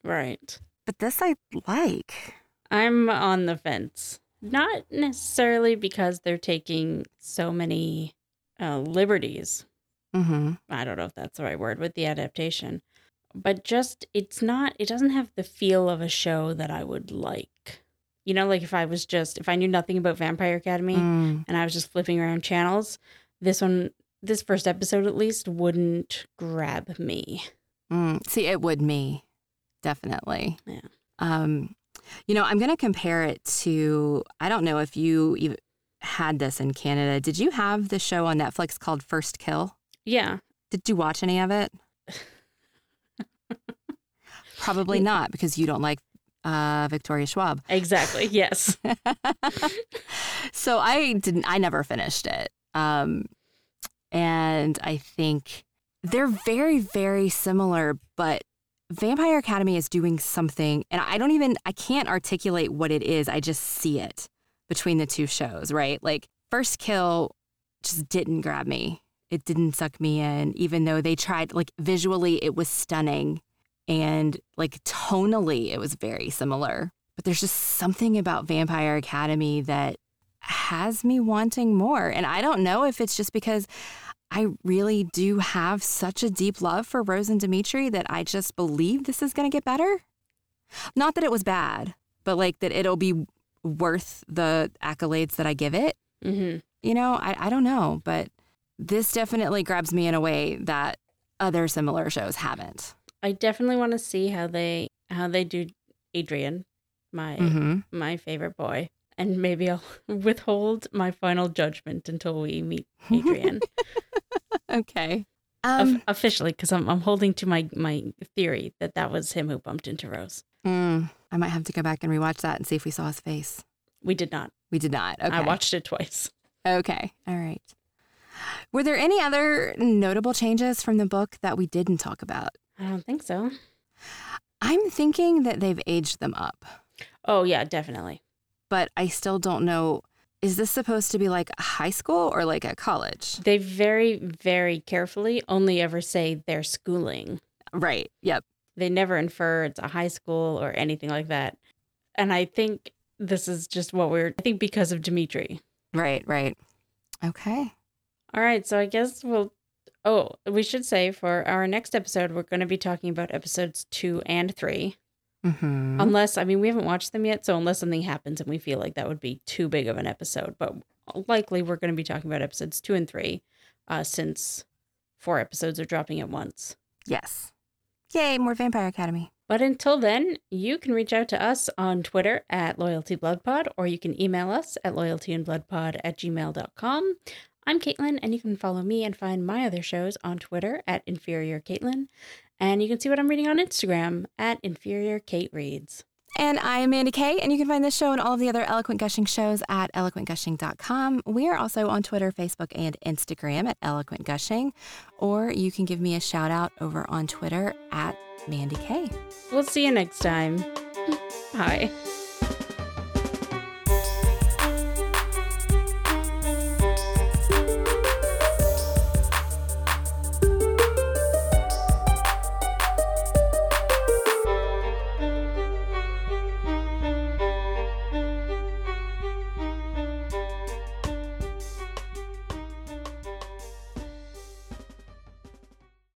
[SPEAKER 1] Right.
[SPEAKER 2] But this I like.
[SPEAKER 1] I'm on the fence. Not necessarily because they're taking so many uh, liberties.
[SPEAKER 2] Mm-hmm.
[SPEAKER 1] I don't know if that's the right word with the adaptation, but just it's not, it doesn't have the feel of a show that I would like. You know, like if I was just, if I knew nothing about Vampire Academy
[SPEAKER 2] Mm.
[SPEAKER 1] and I was just flipping around channels, this one, this first episode at least, wouldn't grab me.
[SPEAKER 2] Mm, see, it would me, definitely.
[SPEAKER 1] Yeah.
[SPEAKER 2] Um, you know, I'm going to compare it to. I don't know if you even had this in Canada. Did you have the show on Netflix called First Kill?
[SPEAKER 1] Yeah.
[SPEAKER 2] Did you watch any of it? Probably not because you don't like uh, Victoria Schwab.
[SPEAKER 1] Exactly. Yes.
[SPEAKER 2] so I didn't. I never finished it. Um, and I think they're very, very similar, but Vampire Academy is doing something, and I don't even. I can't articulate what it is. I just see it. between the two shows, right? Like, First Kill just didn't grab me. It didn't suck me in, even though they tried, like, visually, it was stunning. And, like, tonally, it was very similar. But there's just something about Vampire Academy that has me wanting more. And I don't know if it's just because I really do have such a deep love for Rose and Dimitri that I just believe this is going to get better. Not that it was bad, but like that it'll be worth the accolades that I give it.
[SPEAKER 1] Mm-hmm.
[SPEAKER 2] You know, I, I don't know, but this definitely grabs me in a way that other similar shows haven't.
[SPEAKER 1] I definitely want to see how they how they do Adrian, my
[SPEAKER 2] Mm-hmm.
[SPEAKER 1] my favorite boy, and maybe I'll withhold my final judgment until we meet Adrian
[SPEAKER 2] Okay. Um,
[SPEAKER 1] officially, because I'm I'm holding to my my theory that that was him who bumped into Rose.
[SPEAKER 2] mm, I might have to go back and rewatch that and see if we saw his face.
[SPEAKER 1] We did not.
[SPEAKER 2] We did not. Okay.
[SPEAKER 1] I watched it twice.
[SPEAKER 2] Okay. All right. Were there any other notable changes from the book that we didn't talk about?
[SPEAKER 1] I don't think so.
[SPEAKER 2] I'm thinking that they've aged them up,
[SPEAKER 1] Oh yeah, definitely.
[SPEAKER 2] but I still don't know. Is this supposed to be like a high school or like a college?
[SPEAKER 1] They very very carefully only ever say their schooling.
[SPEAKER 2] Right. Yep.
[SPEAKER 1] They never infer it's a high school or anything like that. And I think this is just what we're. I think because of Dimitri.
[SPEAKER 2] Right. Right. Okay.
[SPEAKER 1] All right, so I guess we'll. Oh, we should say for our next episode, we're going to be talking about episodes two and three.
[SPEAKER 2] Mm-hmm.
[SPEAKER 1] Unless, I mean, we haven't watched them yet, so unless something happens and we feel like that would be too big of an episode, but likely we're going to be talking about episodes two and three, uh, since four episodes are dropping at once.
[SPEAKER 2] yes. Yay! More Vampire Academy.
[SPEAKER 1] But until then, you can reach out to us on Twitter at LoyaltyBloodPod, or you can email us at loyaltyandbloodpod at gmail.com. I'm Caitlin, and you can follow me and find my other shows on Twitter at Inferior Caitlin. And you can see what I'm reading on Instagram at Inferior Kate Reads.
[SPEAKER 2] And I am Mandi Kaye, and you can find this show and all of the other Eloquent Gushing shows at eloquentgushing.com. We are also on Twitter, Facebook, and Instagram at Eloquent Gushing, or you can give me a shout out over on Twitter at Mandi Kaye.
[SPEAKER 1] We'll see you next time. Bye.